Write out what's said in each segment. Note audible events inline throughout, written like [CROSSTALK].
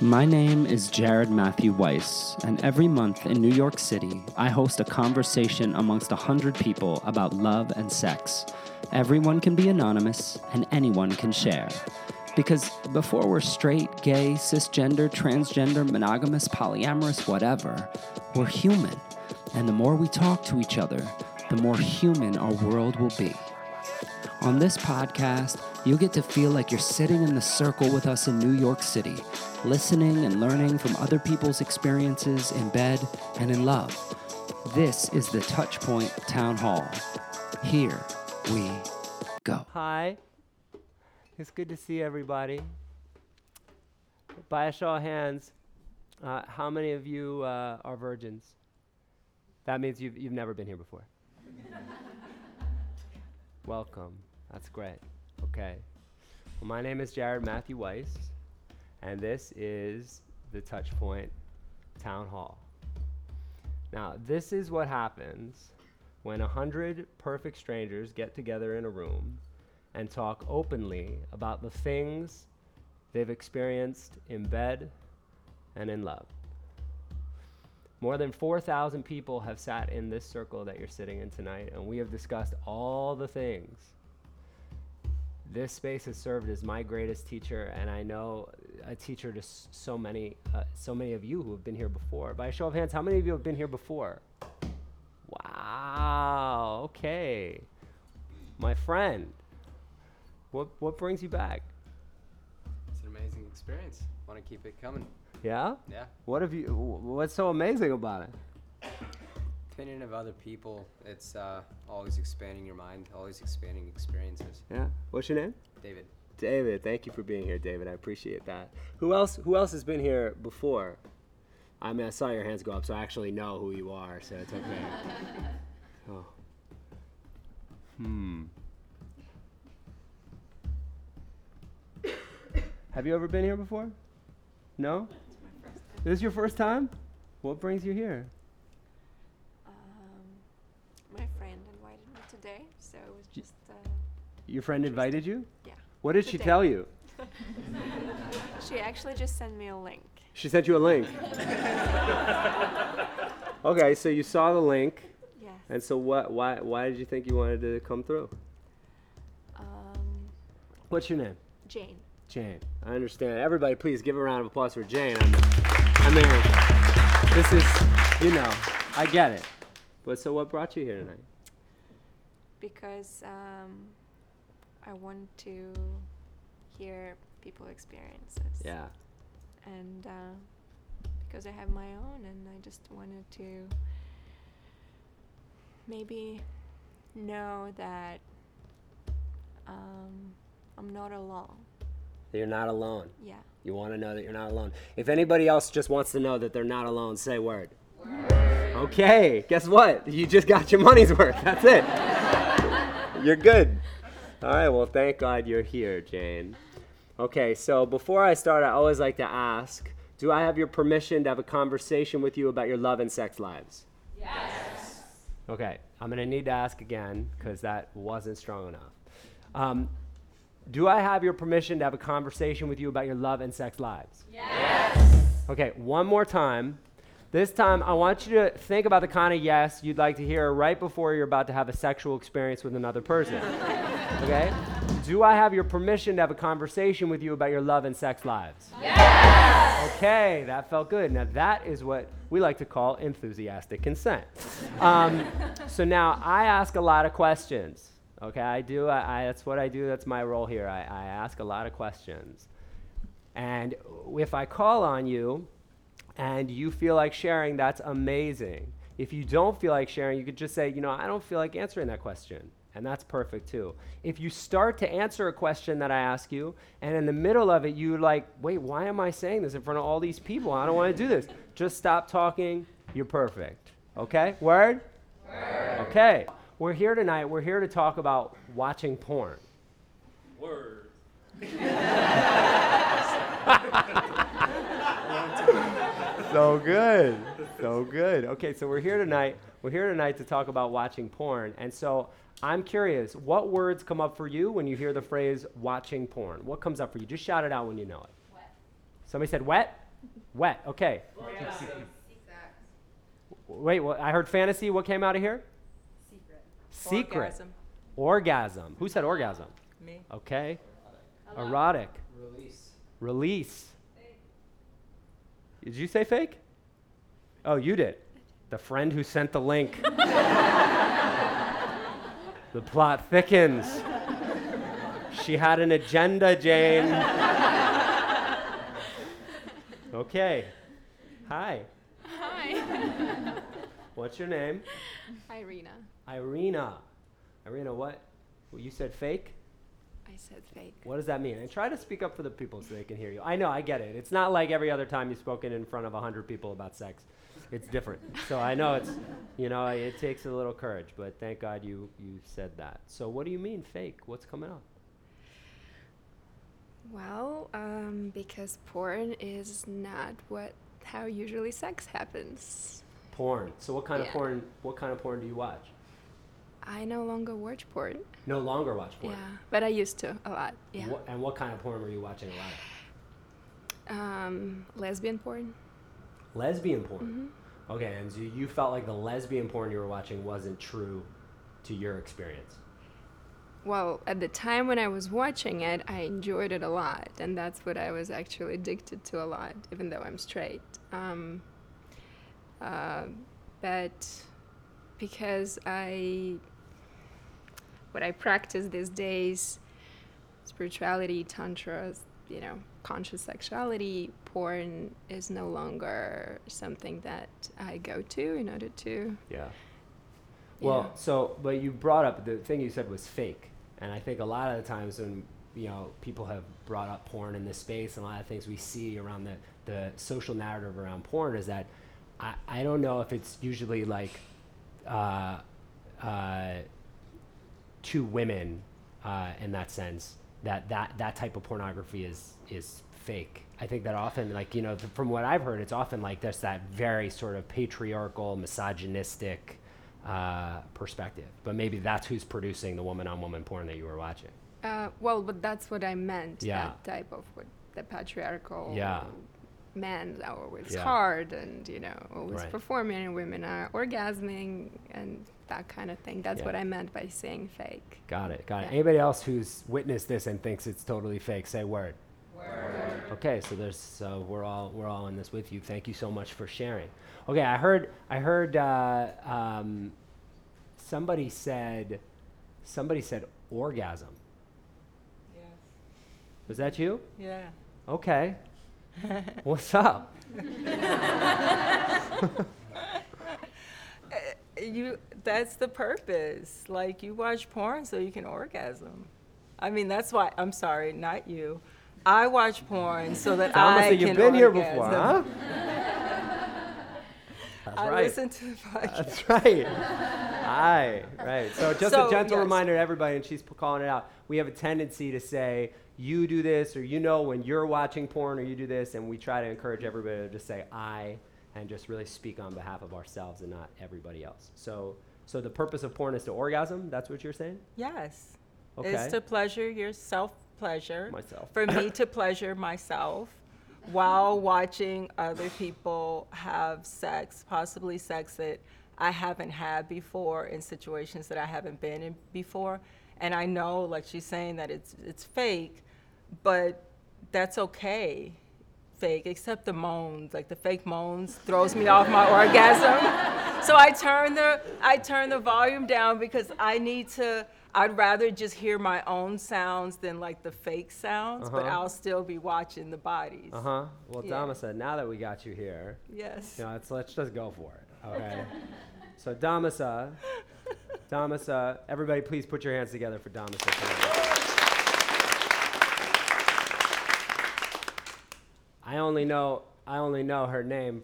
My name is Jared Matthew Weiss, and every month in New York City, I host a conversation amongst a hundred people about love and sex. Everyone can be anonymous, and anyone can share. Because before we're straight, gay, cisgender, transgender, monogamous, polyamorous, whatever, we're human. And the more we talk to each other, the more human our world will be. On this podcast, you'll get to feel like you're sitting in the circle with us in New York City, listening and learning from other people's experiences in bed and in love. This is the Touchpoint Town Hall. Here we go. Hi. It's good to see everybody. By a show of hands, uh, how many of you uh, are virgins? That means you've, you've never been here before. [LAUGHS] Welcome. That's great. Okay. Well, my name is Jared Matthew Weiss, and this is the Touchpoint Town Hall. Now, this is what happens when a hundred perfect strangers get together in a room and talk openly about the things they've experienced in bed and in love. More than 4,000 people have sat in this circle that you're sitting in tonight, and we have discussed all the things. This space has served as my greatest teacher, and I know a teacher to s- so many, uh, so many of you who have been here before. By a show of hands, how many of you have been here before? Wow. Okay, my friend. What what brings you back? It's an amazing experience. Want to keep it coming. Yeah. Yeah. What have you? What's so amazing about it? Opinion of other people. It's uh, always expanding your mind, always expanding experiences. Yeah. What's your name? David. David. Thank you for being here, David. I appreciate that. Who else? Who else has been here before? I mean, I saw your hands go up, so I actually know who you are, so it's okay. [LAUGHS] oh. Hmm. Have you ever been here before? No. This is your first time. What brings you here? Your friend invited you. yeah. What did she Today. tell you? [LAUGHS] She actually just sent me a link. She sent you a link. [LAUGHS] okay, so you saw the link, Yes. and so what? Why? Why did you think you wanted to come through? Um, What's your name? Jane. Jane. I understand. Everybody, please give a round of applause for Jane. I'm, I mean, this is, you know, I get it. But so, what brought you here tonight? Because um, I want to hear people experiences. Yeah. And uh, because I have my own, and I just wanted to maybe know that um, I'm not alone. You're not alone. Yeah. You want to know that you're not alone. If anybody else just wants to know that they're not alone, say word. Okay, guess what? You just got your money's worth. That's it. [LAUGHS] you're good. All right, well, thank God you're here, Jane. Okay, so before I start, I always like to ask Do I have your permission to have a conversation with you about your love and sex lives? Yes. Okay, I'm going to need to ask again because that wasn't strong enough. Um, do I have your permission to have a conversation with you about your love and sex lives? Yes. Okay, one more time. This time, I want you to think about the kind of yes you'd like to hear right before you're about to have a sexual experience with another person. Okay? Do I have your permission to have a conversation with you about your love and sex lives? Yes. Okay, that felt good. Now, that is what we like to call enthusiastic consent. Um, [LAUGHS] so now I ask a lot of questions. Okay, I do. I, I, that's what I do. That's my role here. I, I ask a lot of questions. And if I call on you and you feel like sharing, that's amazing. If you don't feel like sharing, you could just say, you know, I don't feel like answering that question. And that's perfect too. If you start to answer a question that I ask you, and in the middle of it, you're like, wait, why am I saying this in front of all these people? I don't want to do this. Just stop talking. You're perfect. Okay? Word? Word. Okay. We're here tonight. We're here to talk about watching porn. Word. [LAUGHS] so good. So good. Okay, so we're here tonight. We're here tonight to talk about watching porn. And so I'm curious, what words come up for you when you hear the phrase watching porn? What comes up for you? Just shout it out when you know it. Somebody said wet? Wet, okay. Wait, what, I heard fantasy. What came out of here? Secret. Secret. Orgasm. Orgasm. Who said orgasm? Me. Okay. Erotic. Release. Release. Did you say fake? Oh, you did. The friend who sent the link. the plot thickens. She had an agenda, Jane. okay. Hi. Hi. What's your name? Irina. Irina. Irina, what? Well, you said fake? I said fake. What does that mean? And try to speak up for the people so they can hear you. I know, I get it. It's not like every other time you've spoken in front of 100 people about sex. It's different. so I know it's, you know, it takes a little courage, but thank God you, you said that. So what do you mean fake? What's coming up? Well, um, because porn is not what how usually sex happens. Porn. So what kind of porn, what kind of porn do you watch? I no longer watch porn. No longer watch porn. Yeah, but I used to a lot. Yeah. What, and what kind of porn were you watching a lot of? Um, lesbian porn. Lesbian porn. Okay, and so you felt like the lesbian porn you were watching wasn't true to your experience. Well, at the time when I was watching it, I enjoyed it a lot, and that's what I was actually addicted to a lot, even though I'm straight. Um, uh, but because I, what I practice these days, spirituality, tantra, you know, conscious sexuality, porn is no longer something that I go to in order to. Yeah. Well, so but you brought up the thing you said was fake, and I think a lot of the times when you know people have brought up porn in this space, and a lot of things we see around the the social narrative around porn is that I I don't know if it's usually like uh, uh, two women uh, in that sense that that that type of pornography is is fake. I think that often, like you know, th- from what I've heard, it's often like there's that very sort of patriarchal, misogynistic uh, perspective. But maybe that's who's producing the woman-on-woman porn that you were watching. Uh, well, but that's what I meant. Yeah. That type of what the patriarchal Yeah. men are always Yeah. hard and you know always Right. performing, and women are orgasming and that kind of thing. That's Yeah. what I meant by saying fake. Got it. Got it. Yeah. Anybody else who's witnessed this and thinks it's totally fake, say word. Word. Okay, so there's so we're all we're all in this with you. Thank you so much for sharing. Okay, I heard I heard uh, um, somebody said somebody said orgasm. Yes. Was that you? Yeah. Okay. [LAUGHS] What's up? [LAUGHS] You that's the purpose. Like you watch porn so you can orgasm. I mean, that's why I'm sorry, not you. I watch porn so that Thomas, I you've can been here before, huh? [LAUGHS] That's I right. listen to the podcast. That's right. Aye, right. So just a gentle yes. reminder to everybody, and she's calling it out. We have a tendency to say, you do this, or you know when you're watching porn, or you do this, and we try to encourage everybody to just say I, and just really speak on behalf of ourselves and not everybody else. So, so the purpose of porn is to orgasm. That's what you're saying. Yes. Okay. It's to pleasure your self pleasure. Myself. For me [LAUGHS] to pleasure myself while watching other people have sex, possibly sex that I haven't had before in situations that I haven't been in before. And I know, like she's saying, that it's it's fake, but that's okay. Fake, except the moans, like the fake moans, throws me off my orgasm. So I turn the I turn the volume down because I need to. I'd rather just hear my own sounds than like the fake sounds, but Uh-huh. I'll still be watching the bodies. Uh huh. Well, Yeah. Dama said, now that we got you here, Yes. you know, let's let's just go for it. Okay. so Damasa, Damasa, everybody, please put your hands together for Damasa. tonight. I only know I only know her name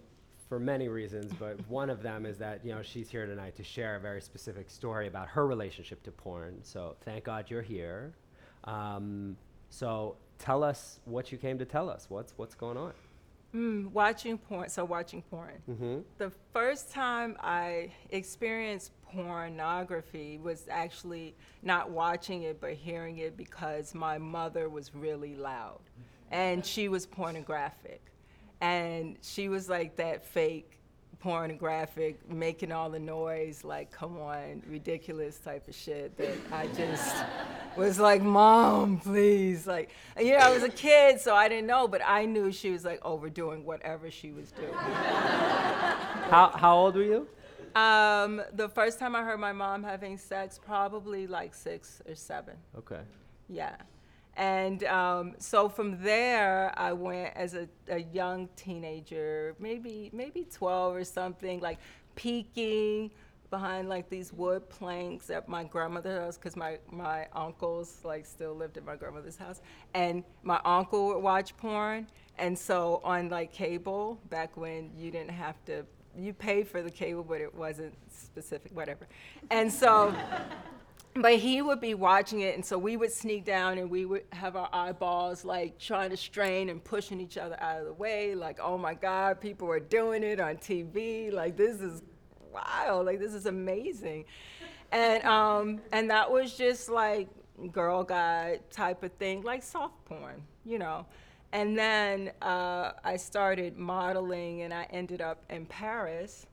for many reasons, but [LAUGHS] one of them is that you know she's here tonight to share a very specific story about her relationship to porn. So thank God you're here. Um, so tell us what you came to tell us. What's what's going on? Mm, watching porn. So watching porn. Mm-hmm. The first time I experienced pornography was actually not watching it but hearing it because my mother was really loud, and she was pornographic, and she was like that fake pornographic, making all the noise, like, come on, ridiculous type of shit that I just [LAUGHS] was like, Mom, please. Like, you know, I was a kid, so I didn't know, but I knew she was like overdoing whatever she was doing. How, how old were you? Um, the first time I heard my mom having sex, probably like six or seven. Okay. Yeah. And um, so from there, I went as a, a young teenager, maybe maybe 12 or something, like peeking behind like these wood planks at my grandmother's house because my, my uncles like still lived at my grandmother's house. And my uncle would watch porn. And so on like cable, back when you didn't have to, you paid for the cable, but it wasn't specific, whatever. And so [LAUGHS] but he would be watching it and so we would sneak down and we would have our eyeballs like trying to strain and pushing each other out of the way like oh my god people are doing it on tv like this is wild. Like this is amazing. And um and that was just like girl guide type of thing like soft porn you know? And then uh, i started modeling and i ended up in paris.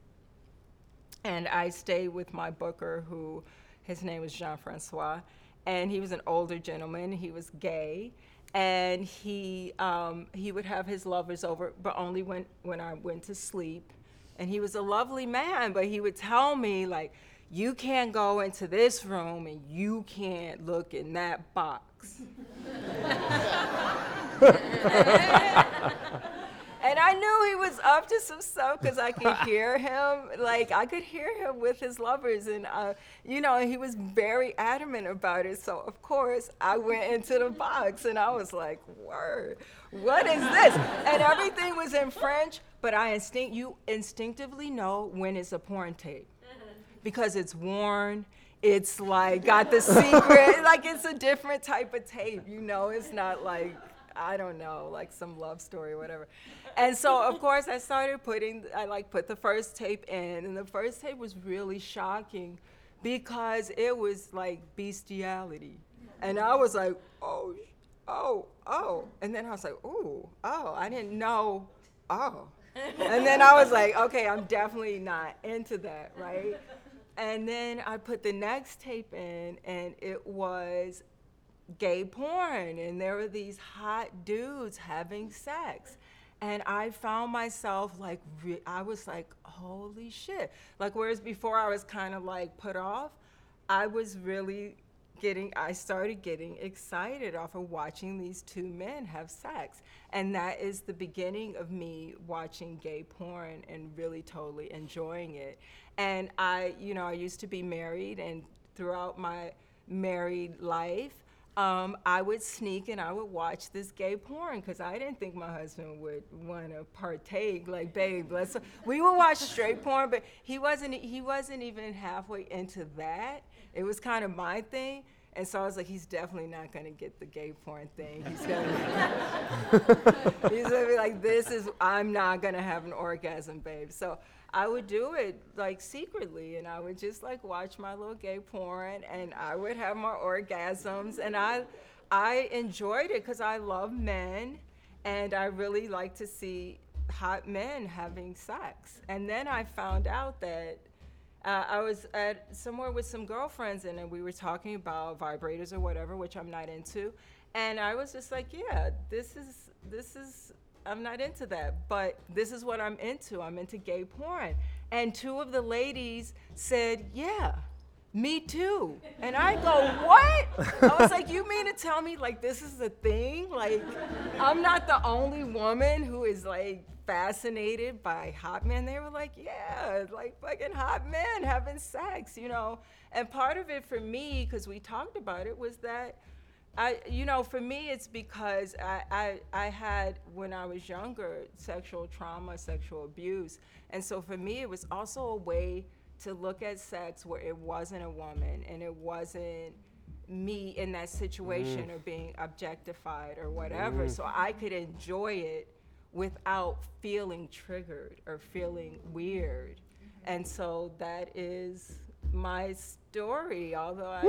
And i stayed with my booker who his name was Jean Francois, and he was an older gentleman. He was gay, and he um, he would have his lovers over, but only when when I went to sleep. And he was a lovely man, but he would tell me like, "You can't go into this room, and you can't look in that box." [LAUGHS] [LAUGHS] And I knew he was up to some stuff because I could [LAUGHS] hear him. Like I could hear him with his lovers, and uh, you know, he was very adamant about it. So of course, I went into the box, and I was like, "Word, what is this?" And everything was in French, but I instinct you instinctively know when it's a porn tape [LAUGHS] because it's worn. It's like got the secret, [LAUGHS] like it's a different type of tape. You know, it's not like I don't know, like some love story whatever. And so of course I started putting I like put the first tape in and the first tape was really shocking because it was like bestiality. And I was like, "Oh, oh, oh." And then I was like, oh, oh, I didn't know. Oh." And then I was like, "Okay, I'm definitely not into that, right?" And then I put the next tape in and it was gay porn and there were these hot dudes having sex. And i found myself like re- i was like holy shit. Like whereas before i was kind of like put off i was really getting i started getting excited off of watching these two men have sex. And that is the beginning of me watching gay porn and really totally enjoying it. And i you know i used to be married and throughout my married life um, I would sneak and I would watch this gay porn because I didn't think my husband would want to partake. Like, babe, let's. We would watch straight porn, but he wasn't. He wasn't even halfway into that. It was kind of my thing, and so I was like, he's definitely not gonna get the gay porn thing. [LAUGHS] [LAUGHS] He's gonna. be like, this is. I'm not gonna have an orgasm, babe. So I would do it like secretly, and I would just like watch my little gay porn, and I would have my orgasms, and I, I enjoyed it because I love men, and I really like to see hot men having sex. And then I found out that uh, I was at somewhere with some girlfriends, and we were talking about vibrators or whatever, which I'm not into, and I was just like, yeah, this is this is I'm not into that, but this is what I'm into. I'm into gay porn. And two of the ladies said, Yeah, me too. And I go, What? I was like, You mean to tell me like this is a thing? Like, I'm not the only woman who is like fascinated by hot men. They were like, Yeah, like fucking hot men having sex, you know? And part of it for me, because we talked about it, was that I, you know, for me, it's because I, I, I had, when I was younger, sexual trauma, sexual abuse. And so for me, it was also a way to look at sex where it wasn't a woman and it wasn't me in that situation mm. or being objectified or whatever. Mm. So I could enjoy it without feeling triggered or feeling weird. And so that is my story, although I.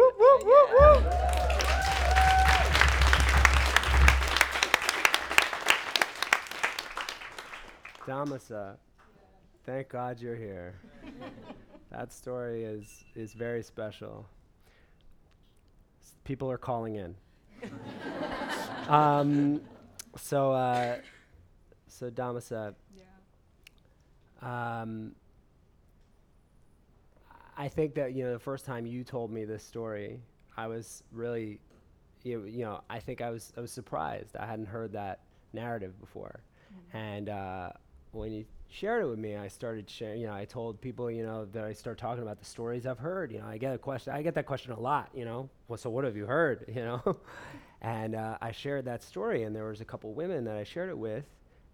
yeah. Damasa, thank God you're here. [LAUGHS] that story is, is very special. S- People are calling in. [LAUGHS] um, so, uh, so Damasa, um, I think that you know the first time you told me this story, I was really, you, you know, I think I was I was surprised. I hadn't heard that narrative before, and uh, when you shared it with me, I started sharing. You know, I told people, you know, that I start talking about the stories I've heard. You know, I get a question. I get that question a lot. You know, well, so what have you heard? [LAUGHS] You know, and uh, I shared that story, and there was a couple women that I shared it with,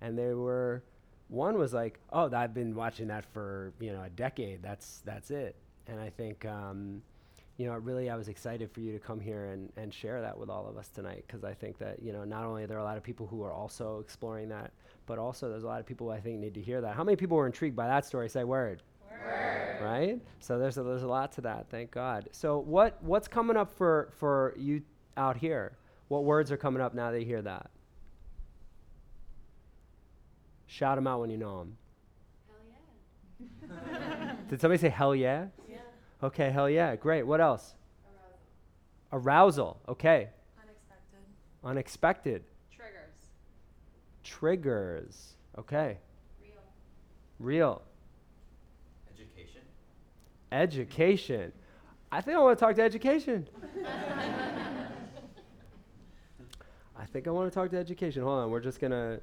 and they were. One was like, "Oh, I've been watching that for you know a decade. That's that's it." And I think, um, you know, really, I was excited for you to come here and, and share that with all of us tonight because I think that you know not only are there a lot of people who are also exploring that, but also there's a lot of people who I think need to hear that. How many people were intrigued by that story? Say word. Word. Right. So there's a, there's a lot to that. Thank God. So what what's coming up for for you out here? What words are coming up now that you hear that? Shout them out when you know them. Hell yeah. Did somebody say hell yeah? Yeah. Okay, hell yeah. Great. What else? Arousal. Arousal. Okay. Unexpected. Unexpected. Triggers. Triggers. Okay. Real. Real. Education. Education. I think I want to talk to education. [LAUGHS] I think I want to talk to education. Hold on. We're just going to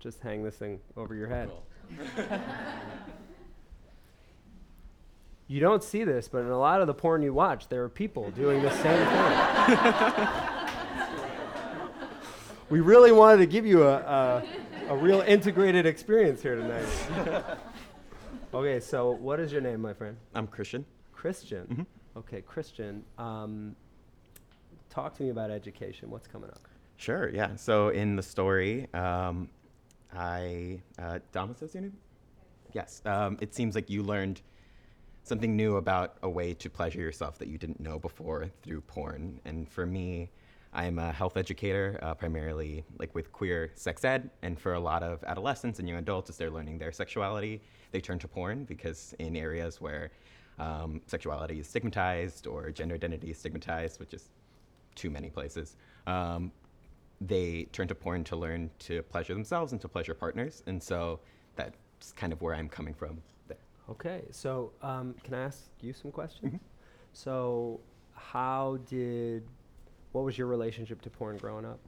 just hang this thing over your head. Cool. [LAUGHS] You don't see this, but in a lot of the porn you watch, there are people doing the same thing. [LAUGHS] we really wanted to give you a, a, a real integrated experience here tonight. [LAUGHS] okay, so what is your name, my friend? I'm Christian. Christian. Mhm. Okay, Christian. Um, talk to me about education. What's coming up? Sure, yeah. So in the story, um, I, uh, Damas is your name? Yes. Um, it seems like you learned something new about a way to pleasure yourself that you didn't know before through porn. And for me, I'm a health educator, uh, primarily like with queer sex ed. And for a lot of adolescents and young adults, as they're learning their sexuality, they turn to porn because in areas where um, sexuality is stigmatized or gender identity is stigmatized, which is too many places, um, they turn to porn to learn to pleasure themselves and to pleasure partners. And so that's kind of where I'm coming from. Okay, so um, can I ask you some questions? So, how did, what was your relationship to porn growing up?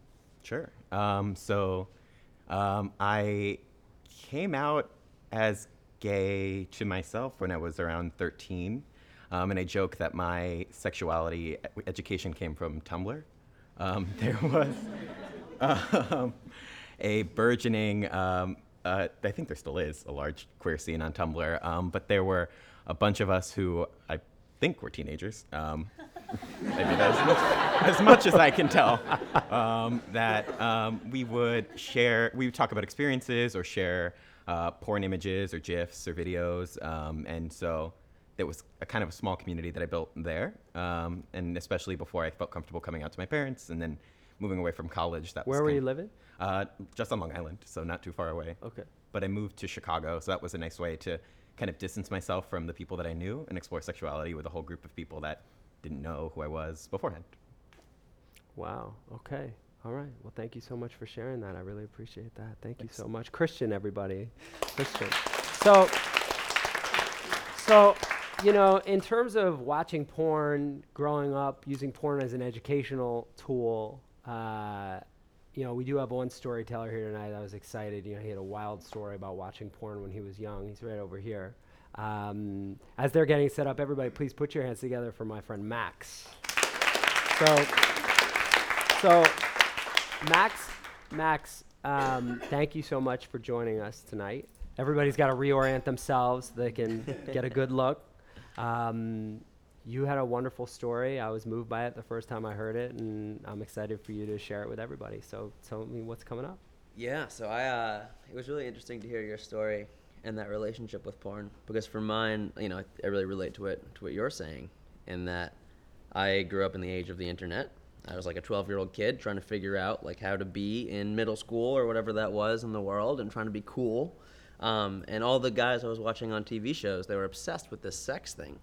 Sure. Um, so um, I came out as gay to myself when I was around 13. Um, and I joke that my sexuality education came from Tumblr. Um, [LAUGHS] there was [LAUGHS] um, a burgeoning, um, uh, I think there still is a large queer scene on Tumblr, um, but there were a bunch of us who I think were teenagers. Um, [LAUGHS] maybe as much, as much as I can tell. [LAUGHS] Um, that um, we would share, we would talk about experiences or share uh, porn images or GIFs or videos. Um, and so it was a kind of a small community that I built there. Um, and especially before I felt comfortable coming out to my parents and then moving away from college. That Where was were you of- living? Uh, just on Long Island, so not too far away Okay. but I moved to Chicago, so that was a nice way to kind of distance myself from the people that I knew and explore sexuality with a whole group of people that didn't know who I was beforehand. Wow. Okay. All right. Well, thank you so much for sharing that. I really appreciate that. Thank you so much, Christian. Everybody, Christian. So, so, you know, in terms of watching porn, growing up, using porn as an educational tool, uh, you know, we do have one storyteller here tonight. I was excited. You know, he had a wild story about watching porn when he was young. He's right over here. Um, as they're getting set up, everybody, please put your hands together for my friend Max. So, so Max, Max, um, thank you so much for joining us tonight. Everybody's got to reorient themselves. so They can get a good look. Um, you had a wonderful story. I was moved by it the first time I heard it, and I'm excited for you to share it with everybody. So tell me what's coming up. Yeah, so I uh, it was really interesting to hear your story and that relationship with porn because for mine, you know, I, really relate to it to what you're saying in that I grew up in the age of the internet. I was like a 12 year old kid trying to figure out like how to be in middle school or whatever that was in the world and trying to be cool. Um, and all the guys I was watching on TV shows, they were obsessed with this sex thing.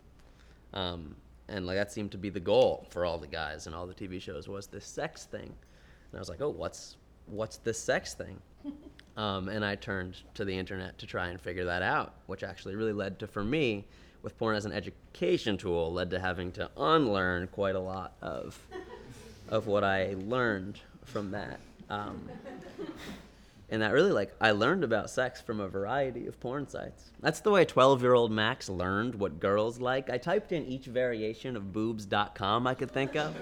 Um, and like that seemed to be the goal for all the guys and all the TV shows was this sex thing. And I was like, oh, what's what's this sex thing? [LAUGHS] Um, and I turned to the internet to try and figure that out, which actually really led to, for me, with porn as an education tool, led to having to unlearn quite a lot of of what I learned from that. Um, [LAUGHS] and that really like I learned about sex from a variety of porn sites. That's the way 12-year-old Max learned what girls like. I typed in each variation of boobs.com I could think of.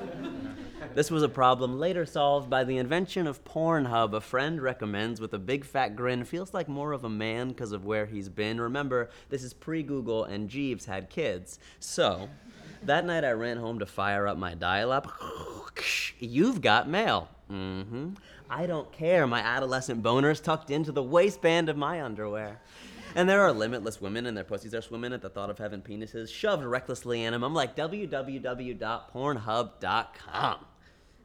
this was a problem later solved by the invention of Pornhub. A friend recommends with a big fat grin feels like more of a man because of where he's been. Remember, this is pre-Google and Jeeves had kids. So, that night I ran home to fire up my dial-up. [LAUGHS] You've got mail. Mm-hmm. I don't care. My adolescent boner's tucked into the waistband of my underwear. And there are limitless women and their pussies are swimming at the thought of having penises shoved recklessly in them. I'm like, www.pornhub.com.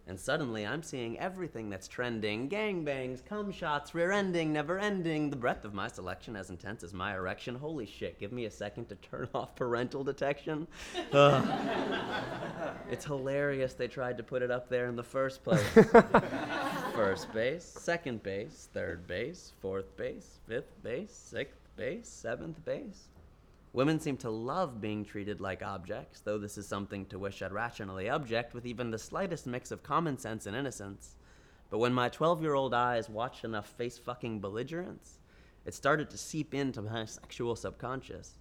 And suddenly I'm seeing everything that's trending gangbangs, cum shots, rear ending, never ending. The breadth of my selection as intense as my erection. Holy shit, give me a second to turn [LAUGHS] off parental detection. [LAUGHS] It's hilarious they tried to put it up there in the first place. [LAUGHS] First base, second base, third base, fourth base, fifth base, sixth base, seventh base. Women seem to love being treated like objects, though this is something to which I'd rationally object with even the slightest mix of common sense and innocence. But when my 12 year old eyes watched enough face fucking belligerence, it started to seep into my sexual subconscious,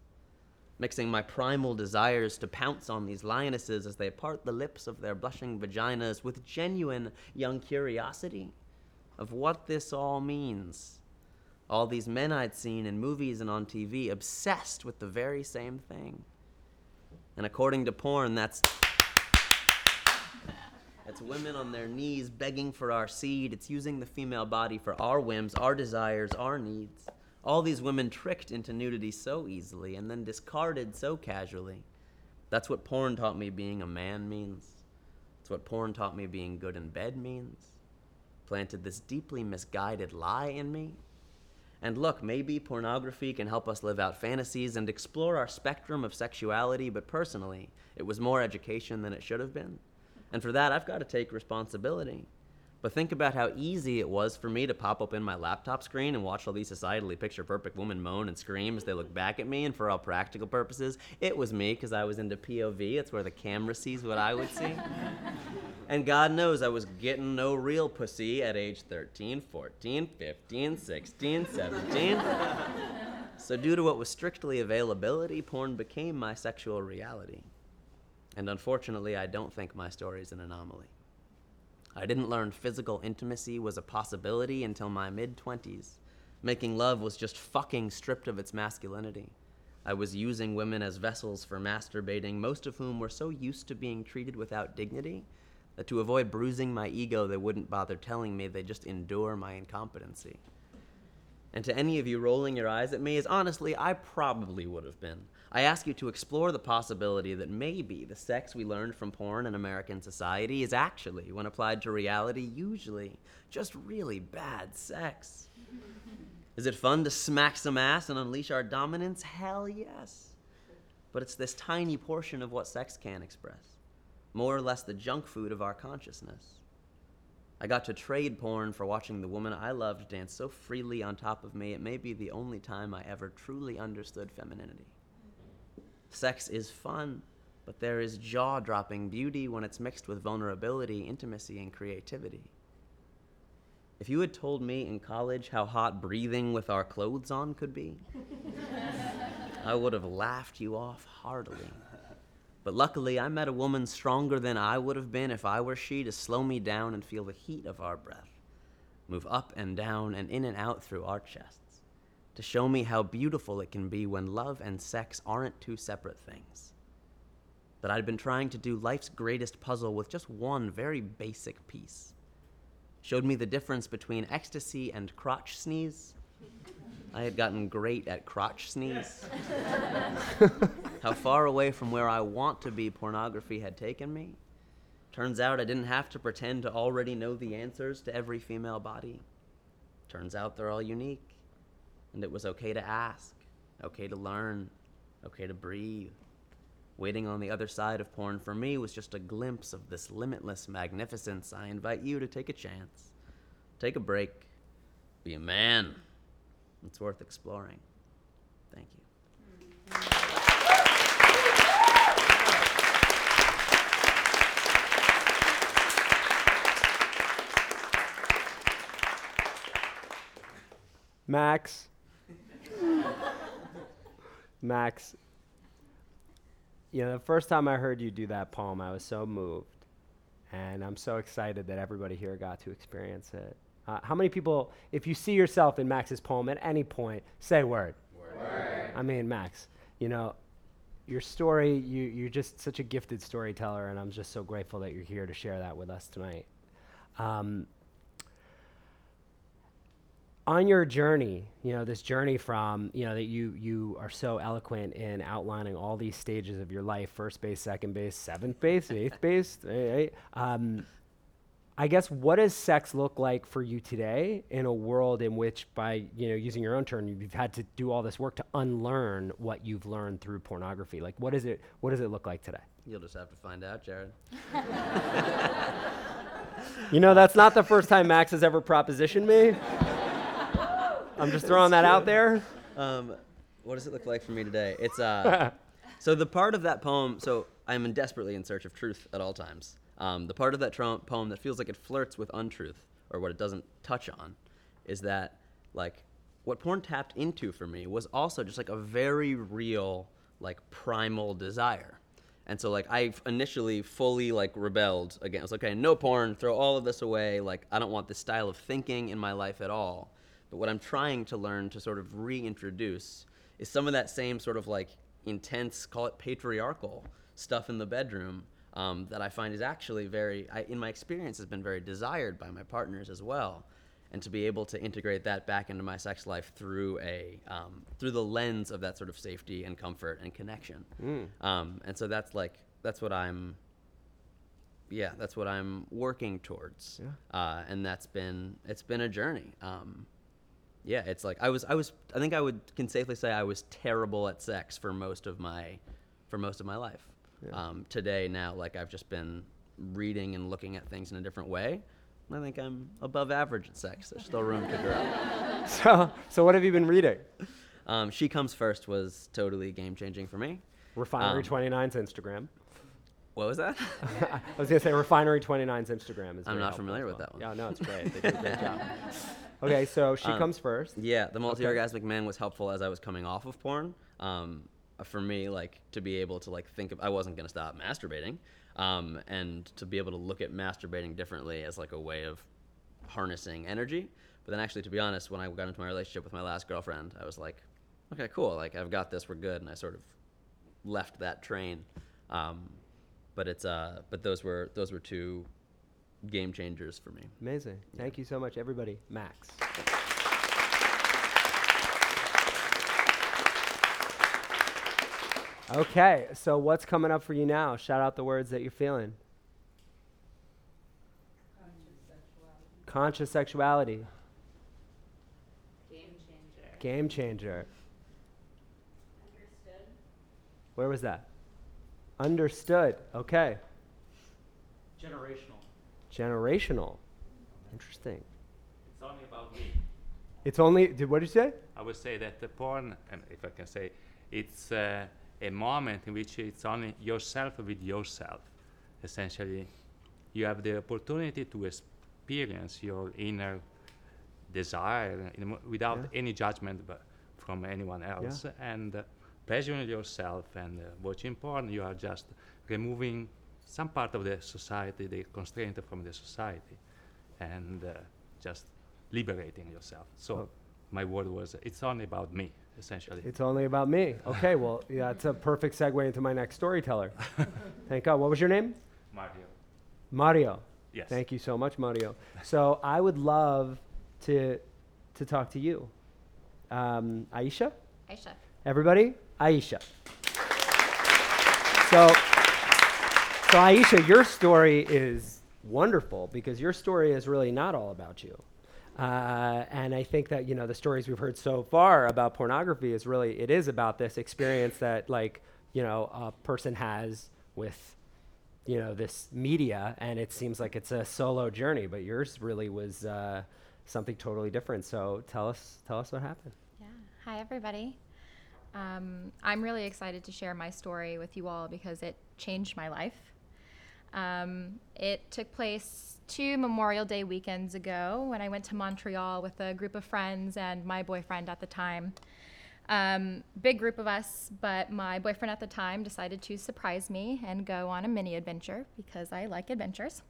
mixing my primal desires to pounce on these lionesses as they part the lips of their blushing vaginas with genuine young curiosity of what this all means all these men I'd seen in movies and on TV obsessed with the very same thing. And according to porn, that's it's women on their knees begging for our seed. It's using the female body for our whims, our desires, our needs. All these women tricked into nudity so easily and then discarded so casually. That's what porn taught me being a man means. It's what porn taught me being good in bed means. Planted this deeply misguided lie in me and look, maybe pornography can help us live out fantasies and explore our spectrum of sexuality, but personally, it was more education than it should have been. And for that, I've got to take responsibility. But think about how easy it was for me to pop up in my laptop screen and watch all these societally picture perfect women moan and scream as they look back at me. And for all practical purposes, it was me because I was into POV. It's where the camera sees what I would see. [LAUGHS] And God knows I was getting no real pussy at age 13, 14, 15, 16, 17. so, due to what was strictly availability, porn became my sexual reality. And unfortunately, I don't think my story is an anomaly. I didn't learn physical intimacy was a possibility until my mid 20s. Making love was just fucking stripped of its masculinity. I was using women as vessels for masturbating, most of whom were so used to being treated without dignity that to avoid bruising my ego, they wouldn't bother telling me, they just endure my incompetency. And to any of you rolling your eyes at me, is honestly, I probably would have been. I ask you to explore the possibility that maybe the sex we learned from porn in American society is actually, when applied to reality, usually just really bad sex. [LAUGHS] Is it fun to smack some ass and unleash our dominance? Hell yes. But it's this tiny portion of what sex can express more or less the junk food of our consciousness. I got to trade porn for watching the woman I loved dance so freely on top of me, it may be the only time I ever truly understood femininity. Sex is fun, but there is jaw dropping beauty when it's mixed with vulnerability, intimacy, and creativity. If you had told me in college how hot breathing with our clothes on could be, [LAUGHS] I would have laughed you off heartily. But luckily, I met a woman stronger than I would have been if I were she to slow me down and feel the heat of our breath, move up and down and in and out through our chests, to show me how beautiful it can be when love and sex aren't two separate things. That I'd been trying to do life's greatest puzzle with just one very basic piece. showed me the difference between ecstasy and crotch sneeze. I had gotten great at crotch sneeze. [LAUGHS] How far away from where I want to be pornography had taken me. Turns out I didn't have to pretend to already know the answers to every female body. Turns out they're all unique. And it was okay to ask, okay to learn, okay to breathe. Waiting on the other side of porn for me was just a glimpse of this limitless magnificence. I invite you to take a chance, take a break, be a man. It's worth exploring. Thank you. Max. Max. You know, the first time I heard you do that poem, I was so moved. And I'm so excited that everybody here got to experience it. Uh, how many people, if you see yourself in Max's poem at any point, say word? Word. I mean, Max, you know, your story, you, you're just such a gifted storyteller, and I'm just so grateful that you're here to share that with us tonight. Um, on your journey, you know, this journey from, you know, that you you are so eloquent in outlining all these stages of your life, first base, second base, seventh base, eighth [LAUGHS] base, right? Um, I guess what does sex look like for you today in a world in which by, you know, using your own term, you've had to do all this work to unlearn what you've learned through pornography? Like what is it what does it look like today? You'll just have to find out, Jared. [LAUGHS] You know, that's not the first time Max has ever propositioned me. [LAUGHS] I'm just throwing that out there. Um, what does it look like for me today? It's uh, [LAUGHS] so the part of that poem. So I'm in desperately in search of truth at all times. Um, the part of that tro- poem that feels like it flirts with untruth or what it doesn't touch on, is that like what porn tapped into for me was also just like a very real like primal desire. And so like I initially fully like rebelled against okay, no porn, throw all of this away, like I don't want this style of thinking in my life at all. But what I'm trying to learn to sort of reintroduce is some of that same sort of like intense, call it patriarchal stuff in the bedroom um, that I find is actually very, I, in my experience, has been very desired by my partners as well. And to be able to integrate that back into my sex life through a um, through the lens of that sort of safety and comfort and connection, um, and so that's like that's what I'm yeah, that's what I'm working towards. Yeah. Uh, and that's been it's been a journey. Um, yeah, it's like I was I was I think I would can safely say I was terrible at sex for most of my for most of my life. Um, today now like I've just been reading and looking at things in a different way. I think I'm above average at sex. There's still room to grow. [LAUGHS] So, so what have you been reading? Um, she comes first was totally game changing for me. Refinery Um, 29's Instagram. What was that? [LAUGHS] I was gonna say Refinery 29's Instagram is. I'm not familiar with well. that one. Yeah, no, it's great. They do a great [LAUGHS] job. Okay, so she Um, comes first. Yeah, the multi-orgasmic man was helpful as I was coming off of porn. Um, for me, like to be able to like think of, I wasn't gonna stop masturbating, um, and to be able to look at masturbating differently as like a way of harnessing energy. But then, actually, to be honest, when I got into my relationship with my last girlfriend, I was like, okay, cool, like I've got this, we're good, and I sort of left that train. Um, but it's uh, but those were those were two game changers for me. Amazing. Thank you so much, everybody. Max. Okay, so what's coming up for you now? Shout out the words that you're feeling. Conscious sexuality. Conscious sexuality. Game changer. Game changer. Understood. Where was that? Understood. Okay. Generational. Generational. Interesting. It's only about me. It's only. Did what did you say? I would say that the porn, and if I can say, it's uh, a moment in which it's only yourself with yourself. Essentially, you have the opportunity to experience your inner desire in, without Yeah. any judgment but from anyone else, and uh, pleasuring yourself and uh, watching porn. You are just removing some part of the society, the constraint from the society, and uh, just liberating yourself. So Oh. my word was, it's only about me, essentially. It's only about me. Okay, well, yeah, it's a perfect segue into my next storyteller. [LAUGHS] Thank God. What was your name? Mario. Mario. Yes. Thank you so much, Mario. So I would love to to talk to you, um, Aisha. Aisha. Everybody, Aisha. So, so Aisha, your story is wonderful because your story is really not all about you. Uh, and I think that you know the stories we've heard so far about pornography is really it is about this experience that like you know a person has with you know this media, and it seems like it's a solo journey, but yours really was uh, something totally different. So tell us tell us what happened. Yeah. Hi, everybody. Um, I'm really excited to share my story with you all because it changed my life. Um, it took place two Memorial Day weekends ago when I went to Montreal with a group of friends and my boyfriend at the time. Um, big group of us, but my boyfriend at the time decided to surprise me and go on a mini adventure because I like adventures.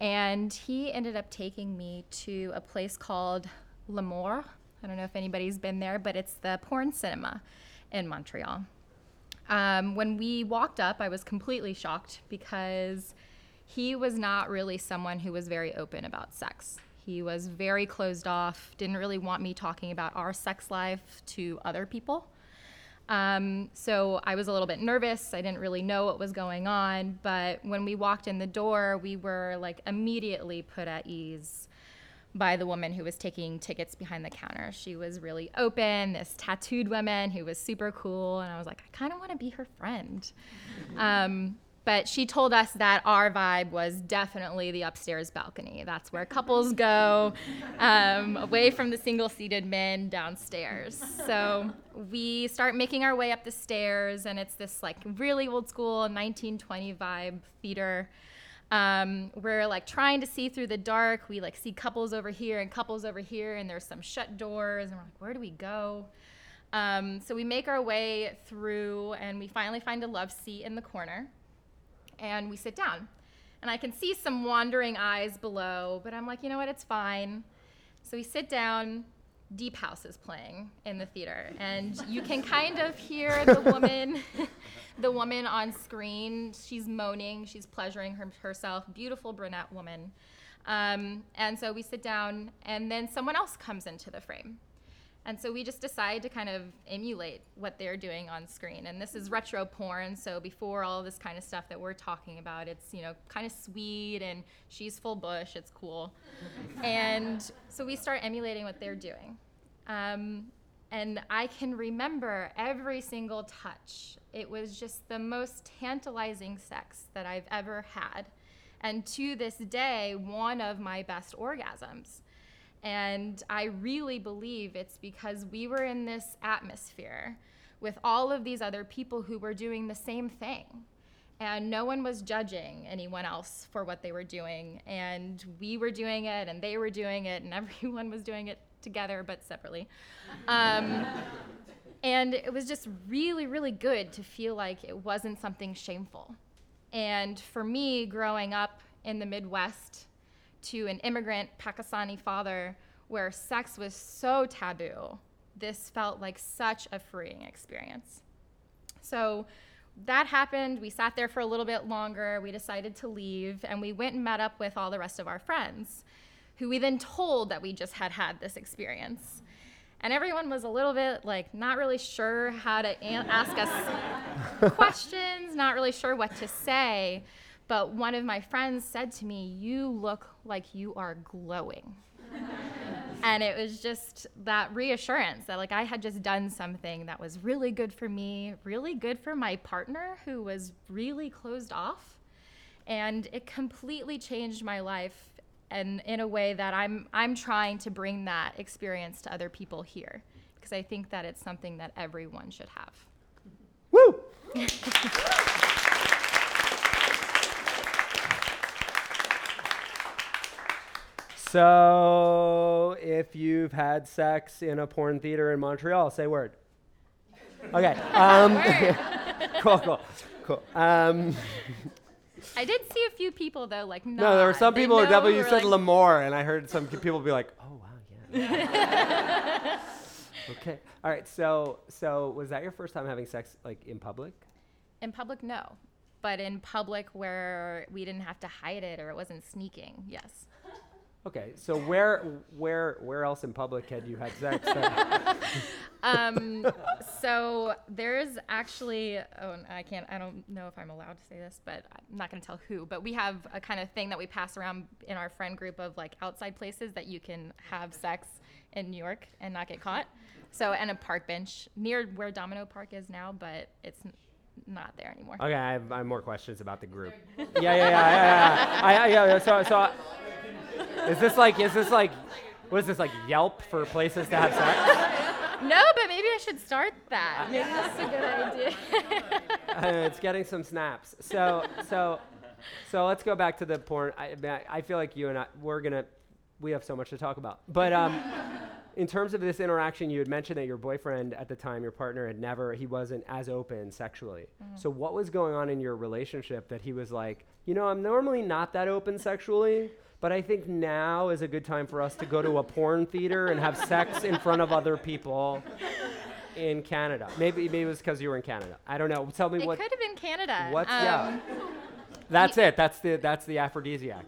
And he ended up taking me to a place called L'Amour. I don't know if anybody's been there, but it's the porn cinema in Montreal. Um, when we walked up, I was completely shocked because he was not really someone who was very open about sex. He was very closed off, didn't really want me talking about our sex life to other people. Um, so I was a little bit nervous. I didn't really know what was going on. But when we walked in the door, we were like immediately put at ease by the woman who was taking tickets behind the counter. She was really open, this tattooed woman who was super cool. And I was like, I kind of want to be her friend. Um, but she told us that our vibe was definitely the upstairs balcony. That's where couples go, um, away from the single seated men downstairs. So we start making our way up the stairs, and it's this like really old school 1920 vibe theater. Um, we're like trying to see through the dark. We like see couples over here and couples over here, and there's some shut doors, and we're like, where do we go? Um, so we make our way through, and we finally find a love seat in the corner and we sit down. And I can see some wandering eyes below, but I'm like, you know what, it's fine. So we sit down, Deep House is playing in the theater, and you can kind of hear the woman, [LAUGHS] the woman on screen. She's moaning, she's pleasuring her, herself, beautiful brunette woman. Um, and so we sit down, and then someone else comes into the frame. And so we just decide to kind of emulate what they're doing on screen. And this is retro porn, so before all this kind of stuff that we're talking about, it's, you know, kind of sweet and she's full bush, it's cool. [LAUGHS] and so we start emulating what they're doing. Um, and I can remember every single touch. It was just the most tantalizing sex that I've ever had. And to this day, one of my best orgasms. And I really believe it's because we were in this atmosphere with all of these other people who were doing the same thing. And no one was judging anyone else for what they were doing. And we were doing it, and they were doing it, and [LAUGHS] everyone was doing it together but separately. Um, and it was just really, really good to feel like it wasn't something shameful. And for me, growing up in the Midwest, to an immigrant Pakistani father where sex was so taboo, this felt like such a freeing experience. So that happened. We sat there for a little bit longer. We decided to leave, and we went and met up with all the rest of our friends, who we then told that we just had had this experience. And everyone was a little bit like not really sure how to a- ask us [LAUGHS] questions, not really sure what to say. But one of my friends said to me, You look like you are glowing. [LAUGHS] and it was just that reassurance that like I had just done something that was really good for me, really good for my partner who was really closed off. And it completely changed my life and in a way that I'm I'm trying to bring that experience to other people here because I think that it's something that everyone should have. Woo! [LAUGHS] So, if you've had sex in a porn theater in Montreal, say word. Okay. [LAUGHS] Um, [LAUGHS] cool, cool, cool. Um, I did see a few people though, like no, there were some people who definitely you said like- L'Amour, and I heard some people be like, "Oh wow, yeah." [LAUGHS] okay. All right. So, so was that your first time having sex like in public? In public, no. but in public where we didn't have to hide it or it wasn't sneaking, yes. Okay, so where where where else in public had you had sex? [LAUGHS] um, so there's actually, oh, I can't, I don't know if I'm allowed to say this, but I'm not going to tell who, but we have a kind of thing that we pass around in our friend group of like outside places that you can have sex in New York and not get caught. So, and a park bench near where Domino Park is now, but it's not there anymore. okay, I have, I have more questions about the group. Yeah, yeah, yeah, yeah. yeah. I, I, yeah so so, is this like is this like what is this like Yelp for places to have sex? No, but maybe I should start that. Maybe that's a good idea. [LAUGHS] uh, it's getting some snaps. So so so let's go back to the porn. I, I mean, I- I feel like you and I we're gonna we have so much to talk about. But um, in terms of this interaction, you had mentioned that your boyfriend at the time, your partner, had never he wasn't as open sexually. So what was going on in your relationship that he was like, you know, I'm normally not that open sexually. But I think now is a good time for us to go to a porn theater and have sex in front of other people in Canada. Maybe maybe it was because you were in Canada. I don't know. Tell me it what. could have been Canada. What's Um, yeah? That's it. That's the that's the aphrodisiac.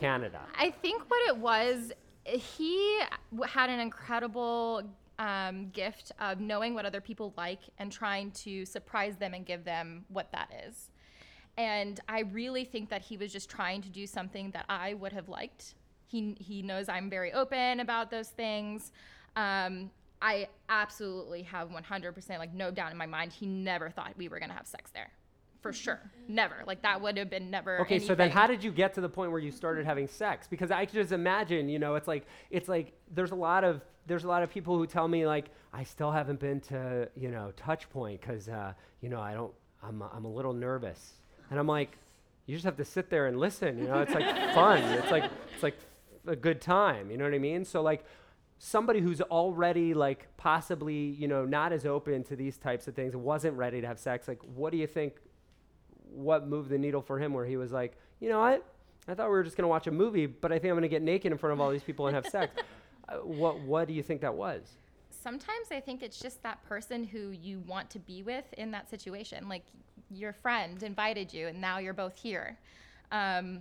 Canada. I think what it was, he had an incredible um, gift of knowing what other people like and trying to surprise them and give them what that is. And I really think that he was just trying to do something that I would have liked. He, he knows I'm very open about those things. Um, I absolutely have 100% like no doubt in my mind he never thought we were going to have sex there. For sure. Never. Like that would have been never Okay, so then how did you get to the point where you started having sex? Because I can just imagine, you know, it's like it's like there's a lot of there's a lot of people who tell me like I still haven't been to you know touchpoint because uh, you know I don't I'm I'm a little nervous, and I'm like, you just have to sit there and listen. You know, it's like [LAUGHS] fun. It's like it's like a good time. You know what I mean? So like somebody who's already like possibly you know not as open to these types of things wasn't ready to have sex like what do you think what moved the needle for him where he was like, you know what? I thought we were just going to watch a movie, but I think I'm going to get naked in front of all these people and have sex. [LAUGHS] Uh, what what do you think that was? sometimes I think it's just that person who you want to be with in that situation. Like your friend invited you, and now you're both here. Um,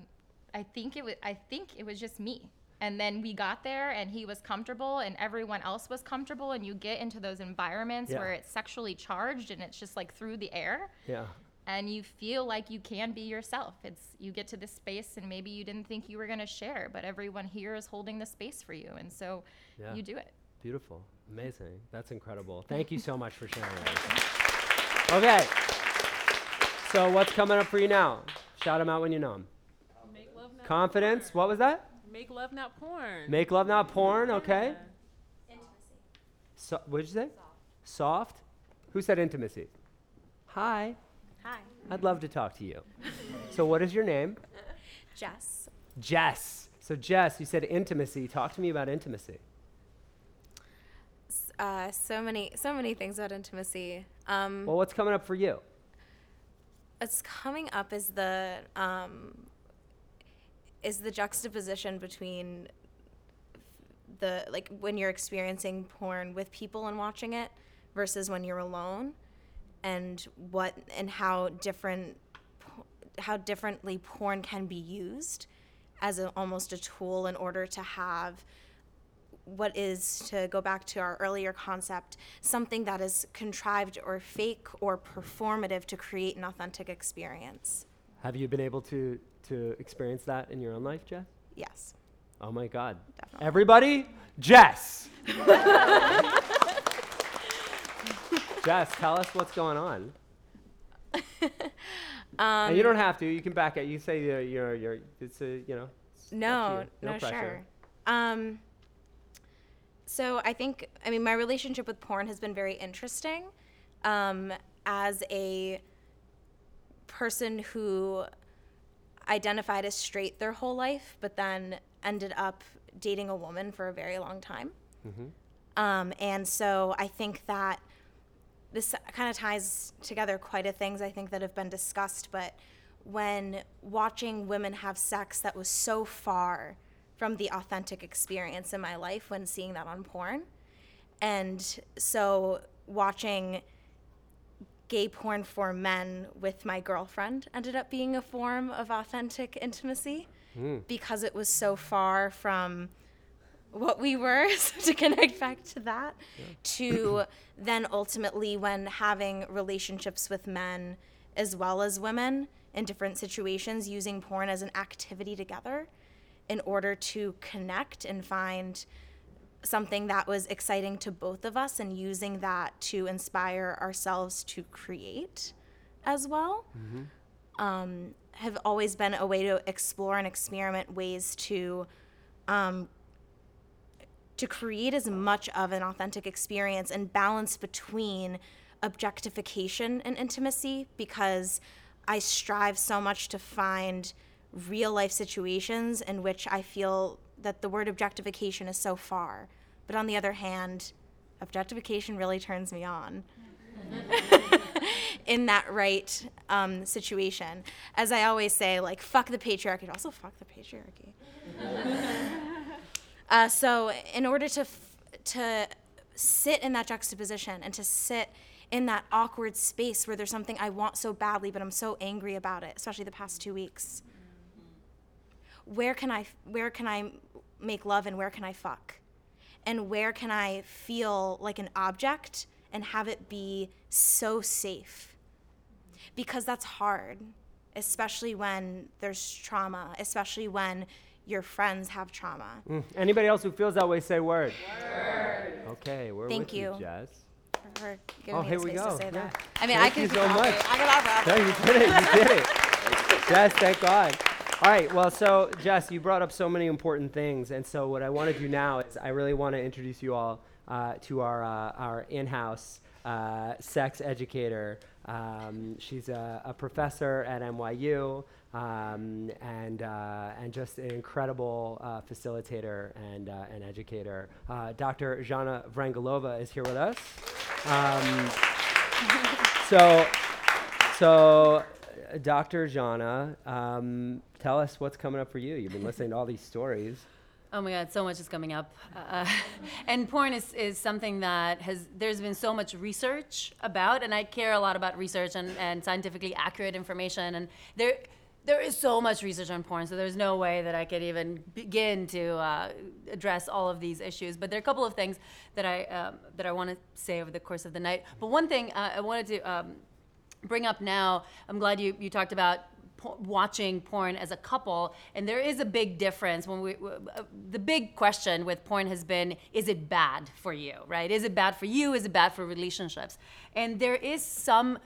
I think it was. I think it was just me. And then we got there, and he was comfortable, and everyone else was comfortable. And you get into those environments Yeah. where it's sexually charged, and it's just like through the air, Yeah. and you feel like you can be yourself. It's you get to this space, and maybe you didn't think you were gonna share, but everyone here is holding the space for you, and so Yeah. you do it. Beautiful. Amazing. That's incredible. [LAUGHS] Thank you so much for sharing. Okay. So what's coming up for you now? Shout them out when you know them. Make love not Confidence. What was that? Make love not porn. Make love, not porn. Okay. Intimacy. So, what did you say? Soft. Who said intimacy? Hi. Hi. I'd love to talk to you. so, what is your name? [LAUGHS] Jess. Jess. So, Jess, you said intimacy. Talk to me about intimacy. Uh, so many, so many things about intimacy. Um, Well, what's coming up for you? What's coming up is the um, is the juxtaposition between the like when you're experiencing porn with people and watching it versus when you're alone and what and how different how differently porn can be used as a, almost a tool in order to have what is to go back to our earlier concept something that is contrived or fake or performative to create an authentic experience Have you been able to to experience that in your own life, Jess? yes Oh my God. Definitely. Everybody, Jess. [LAUGHS] Jess, tell us what's going on. [LAUGHS] and you don't have to. You can back it. You say you're, you're, you're it's a, you know. to no no, pressure. sure um so i think i mean my relationship with porn has been very interesting um as a person who identified as straight their whole life but then ended up dating a woman for a very long time um, and so I think that this kind of ties together quite a things I think that have been discussed. But when watching women have sex that was so far from the authentic experience in my life when seeing that on porn, and so watching gay porn for men with my girlfriend ended up being a form of authentic intimacy hmm. because it was so far from what we were [LAUGHS] so to connect back to that to [CLEARS THROAT] then ultimately when having relationships with men as well as women in different situations using porn as an activity together in order to connect and find something that was exciting to both of us and using that to inspire ourselves to create as well. Um, have always been a way to explore and experiment ways to um, to create as much of an authentic experience and balance between objectification and intimacy because I strive so much to find real life situations in which I feel that the word objectification is so far. But on the other hand, objectification really turns me on [LAUGHS] in that right um, situation. As I always say, like, fuck the patriarchy, also fuck the patriarchy. [LAUGHS] Uh, so, in order to f- to sit in that juxtaposition and to sit in that awkward space where there's something I want so badly, but I'm so angry about it, especially the past two weeks. Where can I where can I make love and where can I fuck? And where can I feel like an object and have it be so safe? Because that's hard, especially when there's trauma, especially when your friends have trauma. Mm. Anybody else who feels that way, say word. Okay, we're Thank with you. Jess. For giving Oh, me here we go. to say Yeah. that. I mean, Thank I you so much. I could No, you did it. You did it. [LAUGHS] Jess, thank God. All right. Well, so Jess, you brought up so many important things, and so what I want to do now is I really want to introduce you all uh, to our uh, our in-house uh, sex educator. Um, she's a, a professor at NYU. Um, and uh, and just an incredible uh, facilitator and uh, an educator. Dr. Zhana Vrangalova is here with us. Um, [LAUGHS] so, so, Dr. Zhana, um, tell us what's coming up for you. You've been listening to all these stories. Oh my God, so much is coming up. Uh, [LAUGHS] and porn is, is something that has, there's been so much research about, and I care a lot about research and, and scientifically accurate information. And there, there is so much research on porn, so there's no way that I could even begin to uh, address all of these issues. But there are a couple of things that I, um, that I want to say over the course of the night. But one thing uh, I wanted to um, bring up now, I'm glad you, you talked about watching porn as a couple and there is a big difference when we the big question with porn has been is it bad for you right? Is it bad for you? Is it bad for relationships? And there is some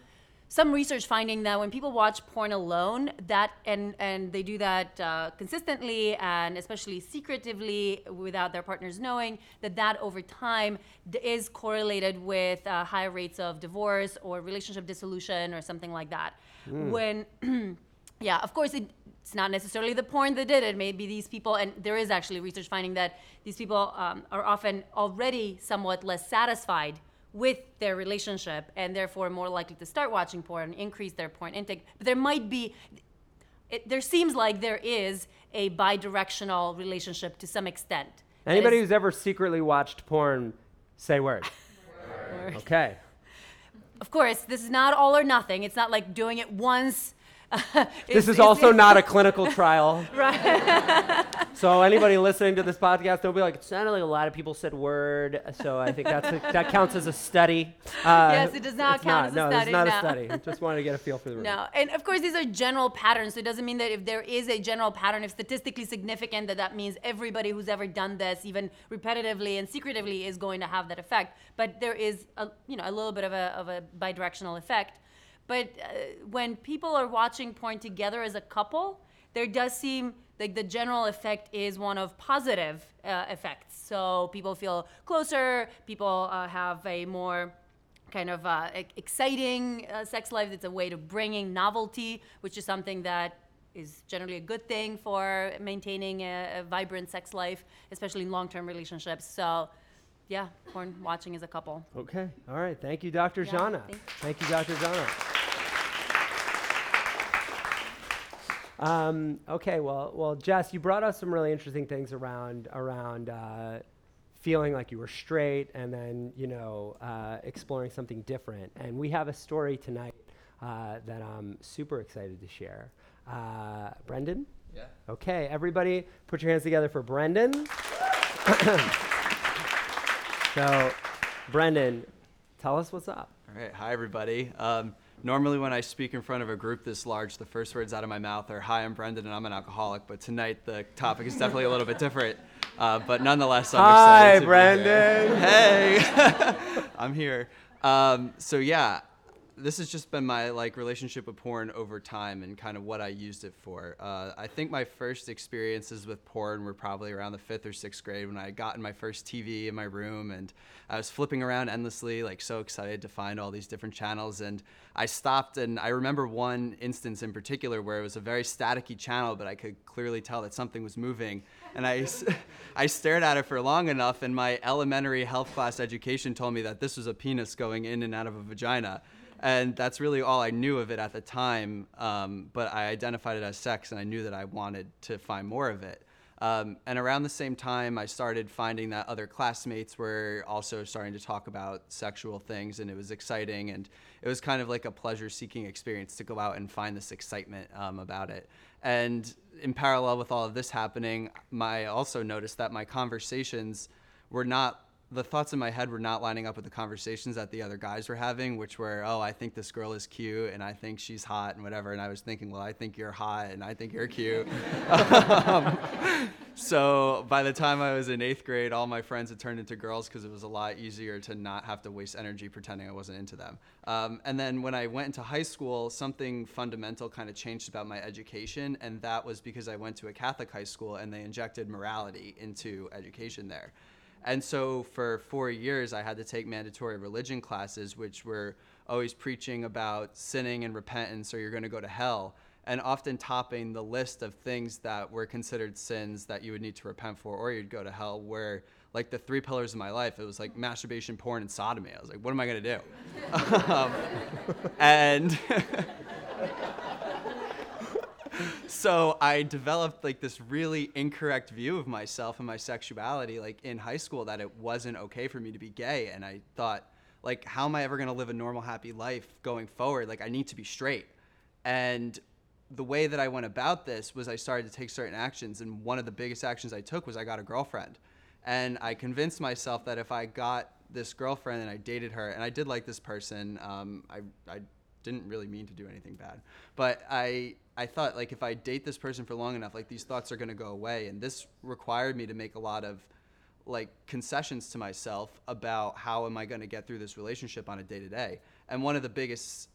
some research finding that when people watch porn alone that and and they do that uh, consistently and especially secretively without their partners knowing that that over time d- is correlated with uh, high rates of divorce or relationship dissolution or something like that Mm. when [CLEARS THROAT] yeah of course it, it's not necessarily the porn that did it maybe these people and there is actually research finding that these people um, are often already somewhat less satisfied with their relationship and therefore more likely to start watching porn increase their porn intake but there might be it, there seems like there is a bi-directional relationship to some extent Anybody who's ever secretly watched porn, say word. [LAUGHS] Word. Okay. of course this is not all or nothing it's not like doing it once [LAUGHS] This is also not a clinical trial. [LAUGHS] right [LAUGHS] So anybody listening to this podcast, they'll be like, it sounded like a lot of people said word. So I think that's a, that counts as a study. Uh, Yes, it does not count as a no, study, it's not no. a study. Just wanted to get a feel for the room. No, and of course these are general patterns. So it doesn't mean that if there is a general pattern, if statistically significant, that that means everybody who's ever done this, even repetitively and secretively, is going to have that effect. But there is, a, you know, a little bit of a of a bidirectional effect. But uh, when people are watching porn together as a couple, there does seem like the general effect is one of positive uh, effects. So people feel closer. People uh, have a more kind of uh, exciting uh, sex life. It's a way to bringing novelty, which is something that is generally a good thing for maintaining a, a vibrant sex life, especially in long-term relationships. So, yeah, porn watching as a couple. Okay. All right. Thank you, Dr. Yeah, Zhana. thank Thank you, Dr. Zhana. Um, okay. Well, well, Jess, you brought us some really interesting things around around uh, feeling like you were straight and then, you know, uh, exploring something different. And we have a story tonight uh, that I'm super excited to share. Uh, Brendan? Yeah. Okay, everybody, put your hands together for Brendan. [COUGHS] so, Brendan, tell us what's up. All right. Hi, everybody. Um, normally, when I speak in front of a group this large, the first words out of my mouth are, Hi, I'm Brendan and I'm an alcoholic. But tonight, the topic is definitely a little bit different. Uh, but nonetheless, I'm Hi, excited. to be here. Brendan. Hey, [LAUGHS] I'm here. Um, so, yeah, this has just been my like relationship with porn over time and kind of what I used it for. Uh, I think my first experiences with porn were probably around the fifth or sixth grade when I got in my first TV in my room and I was flipping around endlessly, like so excited to find all these different channels. And I stopped and I remember one instance in particular where it was a very staticky channel, but I could clearly tell that something was moving. And I, [LAUGHS] I stared at it for long enough, and my elementary health class education told me that this was a penis going in and out of a vagina and that's really all I knew of it at the time. Um, but I identified it as sex, and I knew that I wanted to find more of it. Um, and around the same time, I started finding that other classmates were also starting to talk about sexual things, and it was exciting. And it was kind of like a pleasure-seeking experience to go out and find this excitement um, about it. And in parallel with all of this happening, my I also noticed that my conversations were not the thoughts in my head were not lining up with the conversations that the other guys were having, which were, oh, I think this girl is cute and I think she's hot and whatever. And I was thinking, well, I think you're hot and I think you're cute. [LAUGHS] um, so by the time I was in eighth grade, all my friends had turned into girls because it was a lot easier to not have to waste energy pretending I wasn't into them. Um, and then when I went into high school, something fundamental kind of changed about my education. And that was because I went to a Catholic high school and they injected morality into education there. And so for four years, I had to take mandatory religion classes, which were always preaching about sinning and repentance or you're going to go to hell, and often topping the list of things that were considered sins that you would need to repent for or you'd go to hell, where like the three pillars of my life, it was like masturbation, porn, and sodomy. I was like, what am I going to do? [LAUGHS] um, and. [LAUGHS] so I developed like this really incorrect view of myself and my sexuality like in high school that it wasn't okay for me to be gay. And I thought like how am I ever to live a normal happy life going forward? Like I need to be straight. And the way that I went about this was I started to take certain actions. And one of the biggest actions I took was I got a girlfriend. And I convinced myself that if I got this girlfriend and I dated her and I did like this person um, I, I didn't really mean to do anything bad but I I thought like if I date this person for long enough, like these thoughts are to go away, and this required me to make a lot of like concessions to myself about how am I to get through this relationship on a day to day. And one of the biggest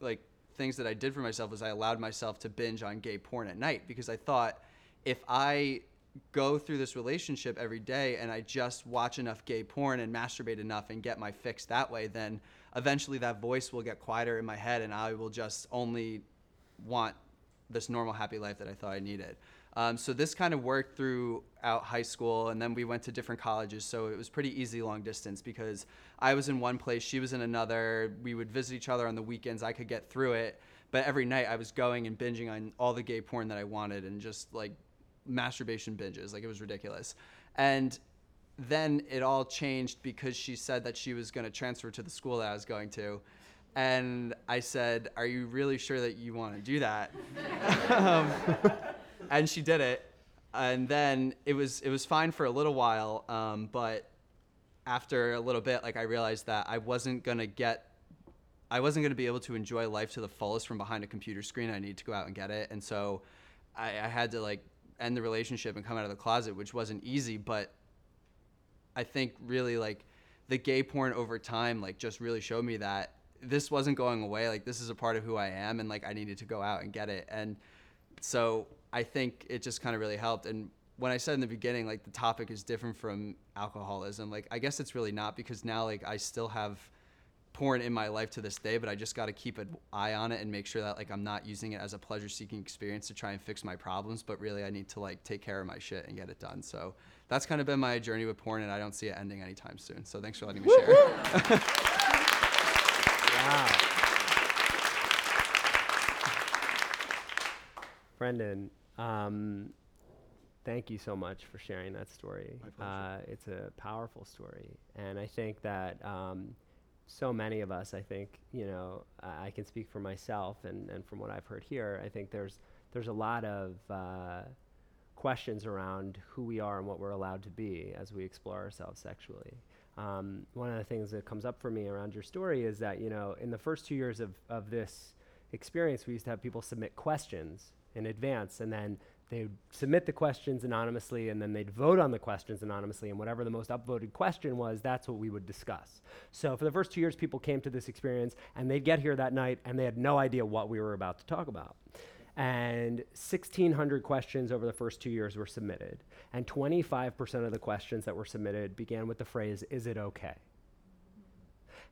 like things that I did for myself was I allowed myself to binge on gay porn at night because I thought if I go through this relationship every day and I just watch enough gay porn and masturbate enough and get my fix that way, then eventually that voice will get quieter in my head and I will just only want this normal happy life that I thought I needed. Um, so this kind of worked throughout high school, and then we went to different colleges. So it was pretty easy long distance because I was in one place, she was in another. We would visit each other on the weekends. I could get through it, but every night I was going and binging on all the gay porn that I wanted, and just like masturbation binges. Like it was ridiculous. And then it all changed because she said that she was going to transfer to the school that I was going to. And I said, Are you really sure that you want to do that? [LAUGHS] um, and she did it. And then it was it was fine for a little while, um, but after a little bit, like I realized that I wasn't gonna get, I wasn't gonna be able to enjoy life to the fullest from behind a computer screen. I need to go out and get it, and so I, I had to like end the relationship and come out of the closet, which wasn't easy, but I think really like the gay porn over time like just really showed me that this wasn't going away like this is a part of who I am and like I needed to go out and get it. And so I think it just kind of really helped. And when I said in the beginning like the topic is different from alcoholism like I guess it's really not because now like I still have porn in my life to this day but I just got to keep an eye on it and make sure that like I'm not using it as a pleasure seeking experience to try and fix my problems but really I need to like take care of my shit and get it done. So that's kind of been my journey with porn and I don't see it ending anytime soon. So thanks for letting me share [LAUGHS] Brendan, um, thank you so much for sharing that story. Uh, it's a powerful story, and I think that um, so many of us, I think, you know, I I can speak for myself, and, and from what I've heard here, I think there's there's a lot of uh, questions around who we are and what we're allowed to be as we explore ourselves sexually. Um, one of the things that comes up for me around your story is that, you know, in the first two years of, of this experience, we used to have people submit questions in advance, and then they'd submit the questions anonymously, and then they'd vote on the questions anonymously, and whatever the most upvoted question was, that's what we would discuss. So for the first two years, people came to this experience, and they'd get here that night, and they had no idea what we were about to talk about and 1,600 questions over the first two years were submitted. And 25% of the questions that were submitted began with the phrase, Is it okay?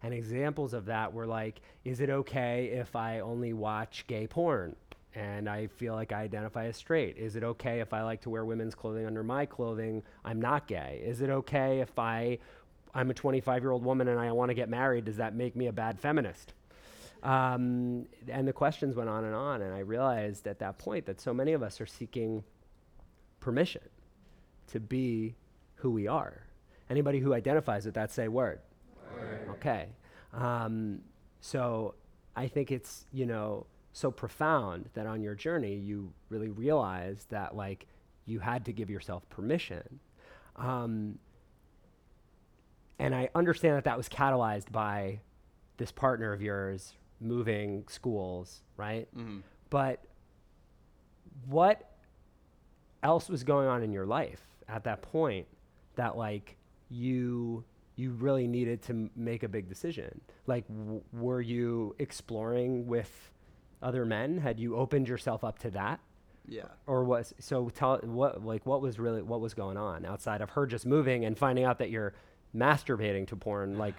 And examples of that were like, Is it okay if I only watch gay porn? And I feel like I identify as straight. Is it okay if I like to wear women's clothing under my clothing? I'm not gay. Is it okay if I, I'm a 25 year old woman and I want to get married? Does that make me a bad feminist? Um, and the questions went on and on, and I realized at that point that so many of us are seeking permission to be who we are. Anybody who identifies with that, say word. Word. Okay. Um, so I think it's, you know, so profound that on your journey you really realized that, like, you had to give yourself permission. Um, and I understand that that was catalyzed by this partner of yours moving schools, right? Mhm. But what else was going on in your life at that point that like you you really needed to m- make a big decision? Like w- were you exploring with other men? Had you opened yourself up to that? Yeah. Or was so tell what like what was really what was going on outside of her just moving and finding out that you're masturbating to porn [SIGHS] like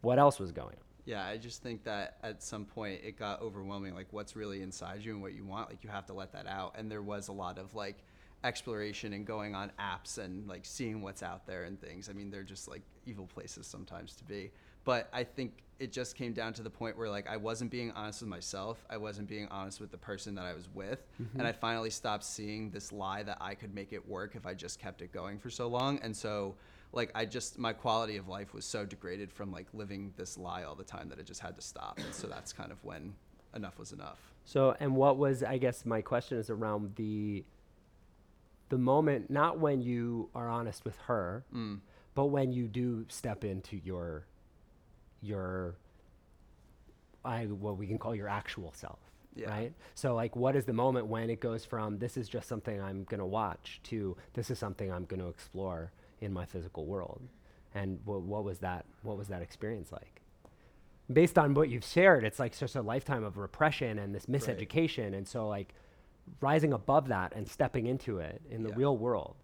what else was going on? Yeah, I just think that at some point it got overwhelming. Like, what's really inside you and what you want, like, you have to let that out. And there was a lot of like exploration and going on apps and like seeing what's out there and things. I mean, they're just like evil places sometimes to be. But I think it just came down to the point where like I wasn't being honest with myself. I wasn't being honest with the person that I was with. Mhm. And I finally stopped seeing this lie that I could make it work if I just kept it going for so long. And so like I just my quality of life was so degraded from like living this lie all the time that it just had to stop. And so that's kind of when enough was enough. So, and what was, I guess my question is around the, the moment, not when you are honest with her, Mm. but when you do step into your, your, I, what we can call your actual self. Yeah. Right. So, like, what is the moment when it goes from this is just something I'm going to watch to this is something I'm going to explore in my physical world? And what, what was that? What was that experience like? based on what you've shared, it's like such a lifetime of repression and this miseducation. And so like rising above that and stepping into it in the real world,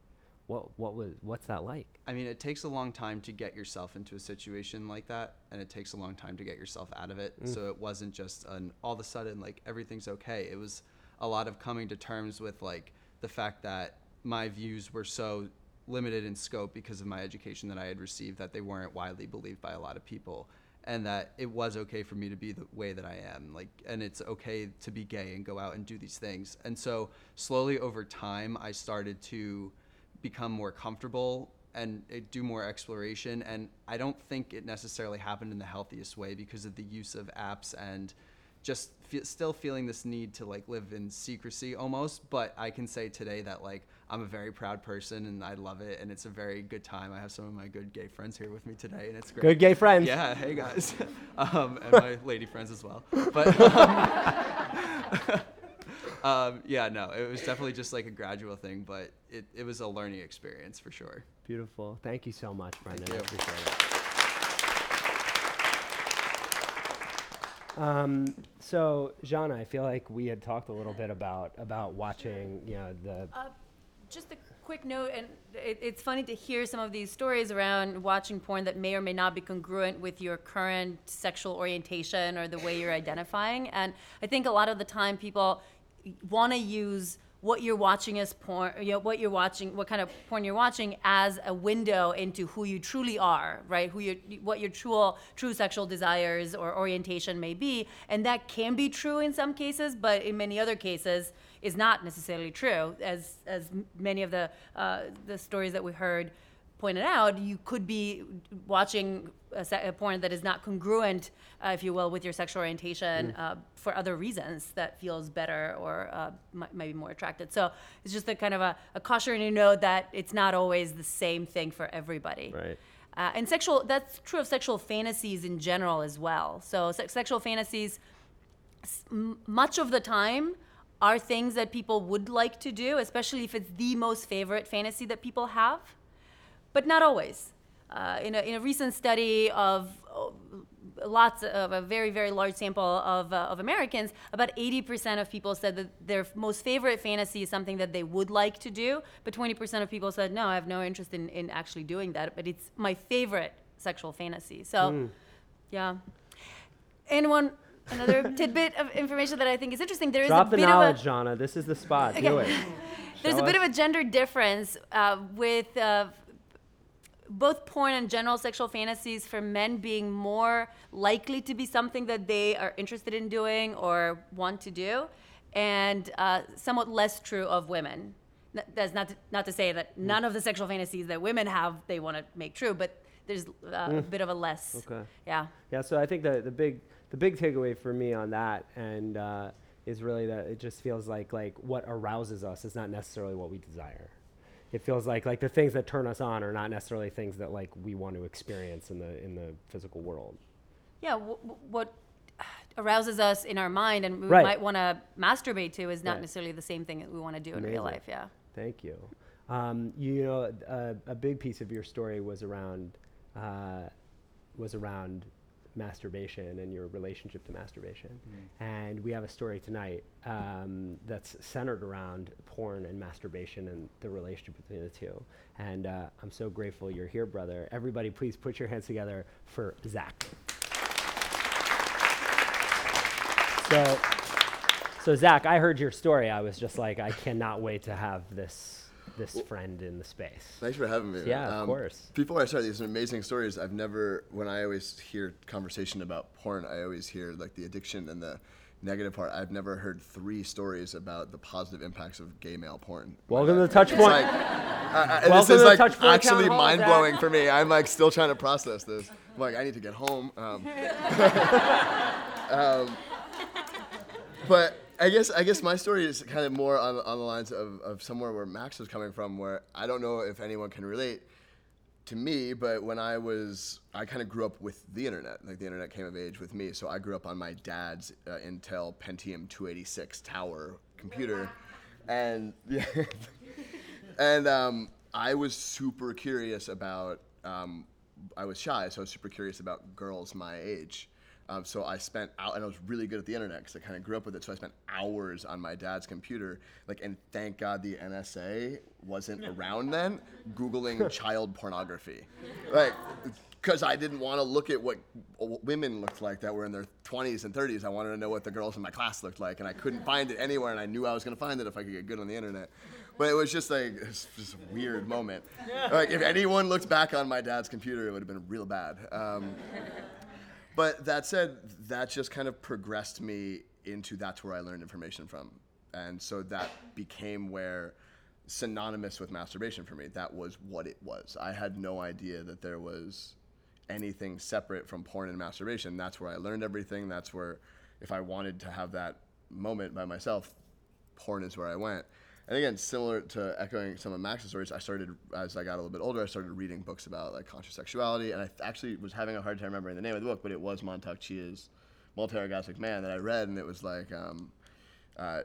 what what was what's that like? I mean, it takes a long time to get yourself into a situation like that, and it takes a long time to get yourself out of it. Mm. So it wasn't just an all of a sudden like everything's okay. It was a lot of coming to terms with like the fact that my views were so limited in scope because of my education that I had received that they weren't widely believed by a lot of people. And that it was okay for me to be the way that I am, like, and it's okay to be gay and go out and do these things. And so, slowly over time, I started to become more comfortable and uh, do more exploration. And I don't think it necessarily happened in the healthiest way because of the use of apps and just still feeling this need to like live in secrecy almost. But I can say today that like I'm a very proud person and I love it and it's a very good time. I have some of my good gay friends here with me today and it's great. Good gay friends. Yeah, hey guys, [LAUGHS] um, and my lady friends as well. But. Um, [LAUGHS] um, yeah, no, it was definitely just like a gradual thing, but it, it was a learning experience for sure. Beautiful. Thank you so much, Brendan. I you. appreciate it. Um, so, Zhana, I feel like we had talked a little bit about about watching, you know, the Uh, just a quick note, and it, it's funny to hear some of these stories around watching porn that may or may not be congruent with your current sexual orientation or the way you're identifying. And I think a lot of the time people want to use what you're watching as porn, you know, what you're watching, what kind of porn you're watching as a window into who you truly are, right? Who your, what your true, true sexual desires or orientation may be. And that can be true in some cases, but in many other cases, is not necessarily true. As as many of the uh, the stories that we heard pointed out, you could be watching a, se- a porn that is not congruent, uh, if you will, with your sexual orientation Mm. uh, for other reasons that feels better or uh, might, might be more attracted. So it's just a kind of a, a cautionary note that it's not always the same thing for everybody. Right. Uh, and sexual, that's true of sexual fantasies in general as well. So se- sexual fantasies, s- m- much of the time, are things that people would like to do, especially if it's the most favorite fantasy that people have, but not always. Uh, in, a, in a recent study of uh, lots of a very very large sample of, uh, of Americans, about 80% of people said that their most favorite fantasy is something that they would like to do, but 20% of people said no, I have no interest in, in actually doing that, but it's my favorite sexual fantasy. So, Mm. yeah. And one another [LAUGHS] tidbit of information that I think is interesting. There is Drop a the bit knowledge, of a Zhana. This is the spot. Okay. Do it. [LAUGHS] there's Show a bit us. of a gender difference uh, with uh, both porn and general sexual fantasies for men being more likely to be something that they are interested in doing or want to do, and uh, somewhat less true of women. That's not to, not to say that none of the sexual fantasies that women have they want to make true, but there's uh, a Mm. bit of a less. Okay. Yeah. Yeah. So I think the the big the big takeaway for me on that and uh, is really that it just feels like like what arouses us is not necessarily what we desire. It feels like like the things that turn us on are not necessarily things that like we want to experience in the in the physical world. Yeah, w- w- what arouses us in our mind and we Right. might want to masturbate to is not Right. necessarily the same thing that we want to do in real life. Yeah. Thank you. Um, you know, a, a big piece of your story was around uh, was around masturbation and your relationship to masturbation. And we have a story tonight um, that's centered around porn and masturbation and the relationship between the two. And uh, I'm so grateful you're here, brother. Everybody, please put your hands together for Zach. So, so Zach, I heard your story. I was just like, I cannot wait to have this this friend in the space. Thanks for having me. Yeah, of Um, course. Before I start, these are amazing stories. I've never, when I always hear conversation about porn, I always hear like the addiction and the negative part. I've never heard three stories about the positive impacts of gay male porn. Welcome to the touch It's point. like- I- I- Welcome this is the like touchpoint actually town hall, mind blowing Zach. for me. I'm like still trying to process this. I'm like, I need to get home. Um, [LAUGHS] um, but I guess I guess my story is kind of more on, on the lines of, of somewhere where Max was coming from, where I don't know if anyone can relate to me, but when I was, I kind of grew up with the internet. Like the internet came of age with me, so I grew up on my dad's uh, Intel Pentium 286 Tower computer, and [LAUGHS] yeah, and um, I was super curious about. Um, I was shy, so I was super curious about girls my age. Um, so I spent out, and I was really good at the internet because I kind of grew up with it. So I spent hours on my dad's computer, like, and thank God the NSA wasn't around then, googling [LAUGHS] child pornography, like, because I didn't want to look at what women looked like that were in their 20s and 30s. I wanted to know what the girls in my class looked like, and I couldn't find it anywhere. And I knew I was going to find it if I could get good on the internet. But it was just like it's just a weird moment. Like if anyone looked back on my dad's computer, it would have been real bad. Um, but that said, that just kind of progressed me into that's where I learned information from. And so that became where synonymous with masturbation for me. That was what it was. I had no idea that there was anything separate from porn and masturbation. That's where I learned everything. That's where, if I wanted to have that moment by myself, porn is where I went. And again, similar to echoing some of Max's stories, I started as I got a little bit older. I started reading books about like conscious sexuality, and I th- actually was having a hard time remembering the name of the book, but it was Mantak Chia's Multi-Orgasmic Man that I read, and it was like um, uh,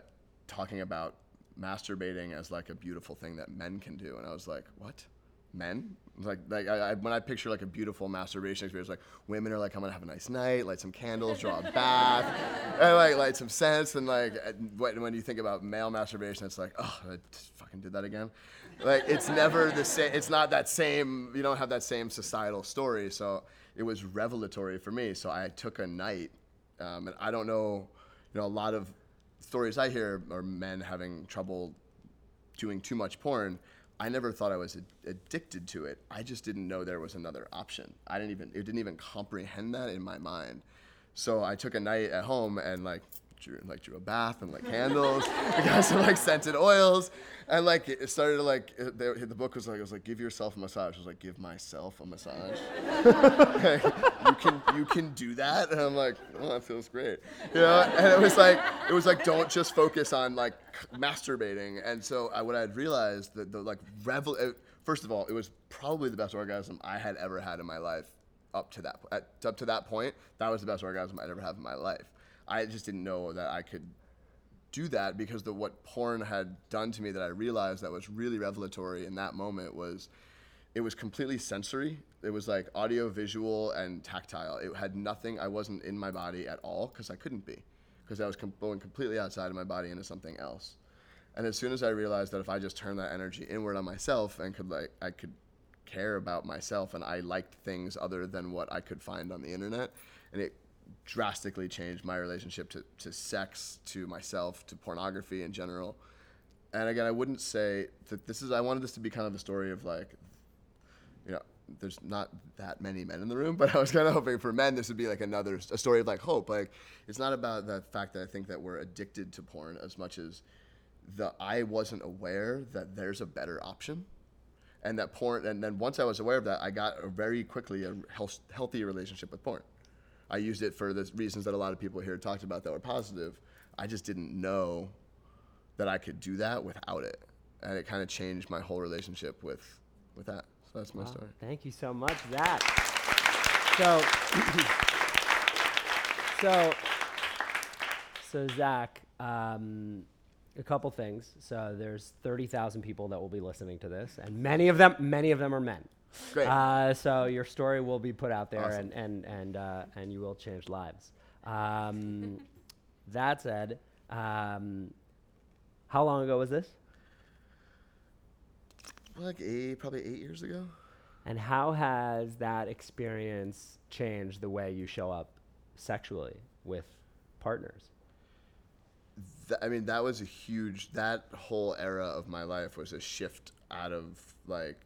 talking about masturbating as like a beautiful thing that men can do, and I was like, what? Men? Like, like I, I, when I picture like a beautiful masturbation experience, like women are like, I'm gonna have a nice night, light some candles, draw a [LAUGHS] bath, and like light some scents, and like when, when you think about male masturbation, it's like, oh, I just fucking did that again. Like it's never the same. It's not that same. You don't have that same societal story. So it was revelatory for me. So I took a night, um, and I don't know, you know, a lot of stories I hear are men having trouble doing too much porn. I never thought I was ad- addicted to it. I just didn't know there was another option. I didn't even it didn't even comprehend that in my mind. So I took a night at home and like drew like drew a bath and like candles. we got some like scented oils, and like it started to like it, the, the book was like it was like give yourself a massage. It was like give myself a massage. [LAUGHS] Like, you can you can do that, and I'm like, oh, that feels great, you know. And it was like it was like don't just focus on like masturbating. And so I, what I had realized that the like revel. uh, First of all, it was probably the best orgasm I had ever had in my life up to that at, up to that point. That was the best orgasm I'd ever had in my life. I just didn't know that I could do that because the what porn had done to me that I realized that was really revelatory in that moment was it was completely sensory. It was like audio, visual, and tactile. It had nothing. I wasn't in my body at all because I couldn't be because I was com- going completely outside of my body into something else. And as soon as I realized that if I just turned that energy inward on myself and could like I could care about myself and I liked things other than what I could find on the internet, and it drastically changed my relationship to, to sex, to myself, to pornography in general. And again, I wouldn't say that this is, I wanted this to be kind of a story of like, you know, there's not that many men in the room, [LAUGHS] but I was kind of hoping for men this would be like another, a story of like hope. Like, it's not about the fact that I think that we're addicted to porn as much as the I wasn't aware that there's a better option and that porn and then once i was aware of that i got a very quickly a health, healthy relationship with porn i used it for the reasons that a lot of people here talked about that were positive. I just didn't know that i could do that without it. And it kind of changed my whole relationship with with that. So that's my Wow, story. Thank you so much, Zach. So, [CLEARS THROAT] so, so Zach, um, a couple things. So there's 30,000 people that will be listening to this, and many of them, many of them are men. Great. Uh, so your story will be put out there, Awesome. and and and uh, and you will change lives. Um, [LAUGHS] that said, um, how long ago was this? like eight probably eight years ago And how has that experience changed the way you show up sexually with partners? Th- I mean, that was a huge. That whole era of my life was a shift out of like,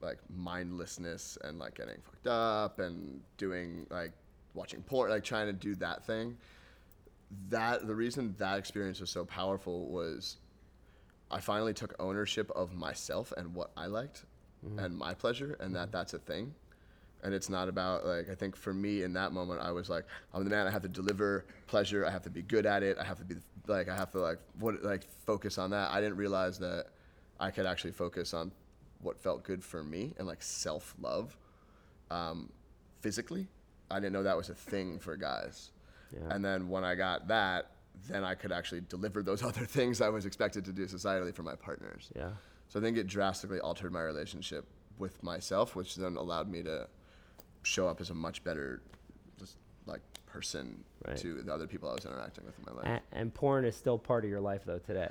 like mindlessness and like getting fucked up and doing like watching porn, like trying to do that thing. That the reason that experience was so powerful was, I finally took ownership of myself and what I liked, Mhm. and my pleasure, and that that's a thing and it's not about like I think for me in that moment I was like I'm the man. I have to deliver pleasure. I have to be good at it. I have to be like I have to like what like focus on that. I didn't realize that I could actually focus on what felt good for me and like self love um, physically. I didn't know that was a thing for guys. Yeah. and then when I got that then I could actually deliver those [LAUGHS] other things I was expected to do societally for my partners. Yeah. so I think it drastically altered my relationship with myself, which then allowed me to show up as a much better, just like person Right. to the other people I was interacting with in my life. And, and porn is still part of your life though today.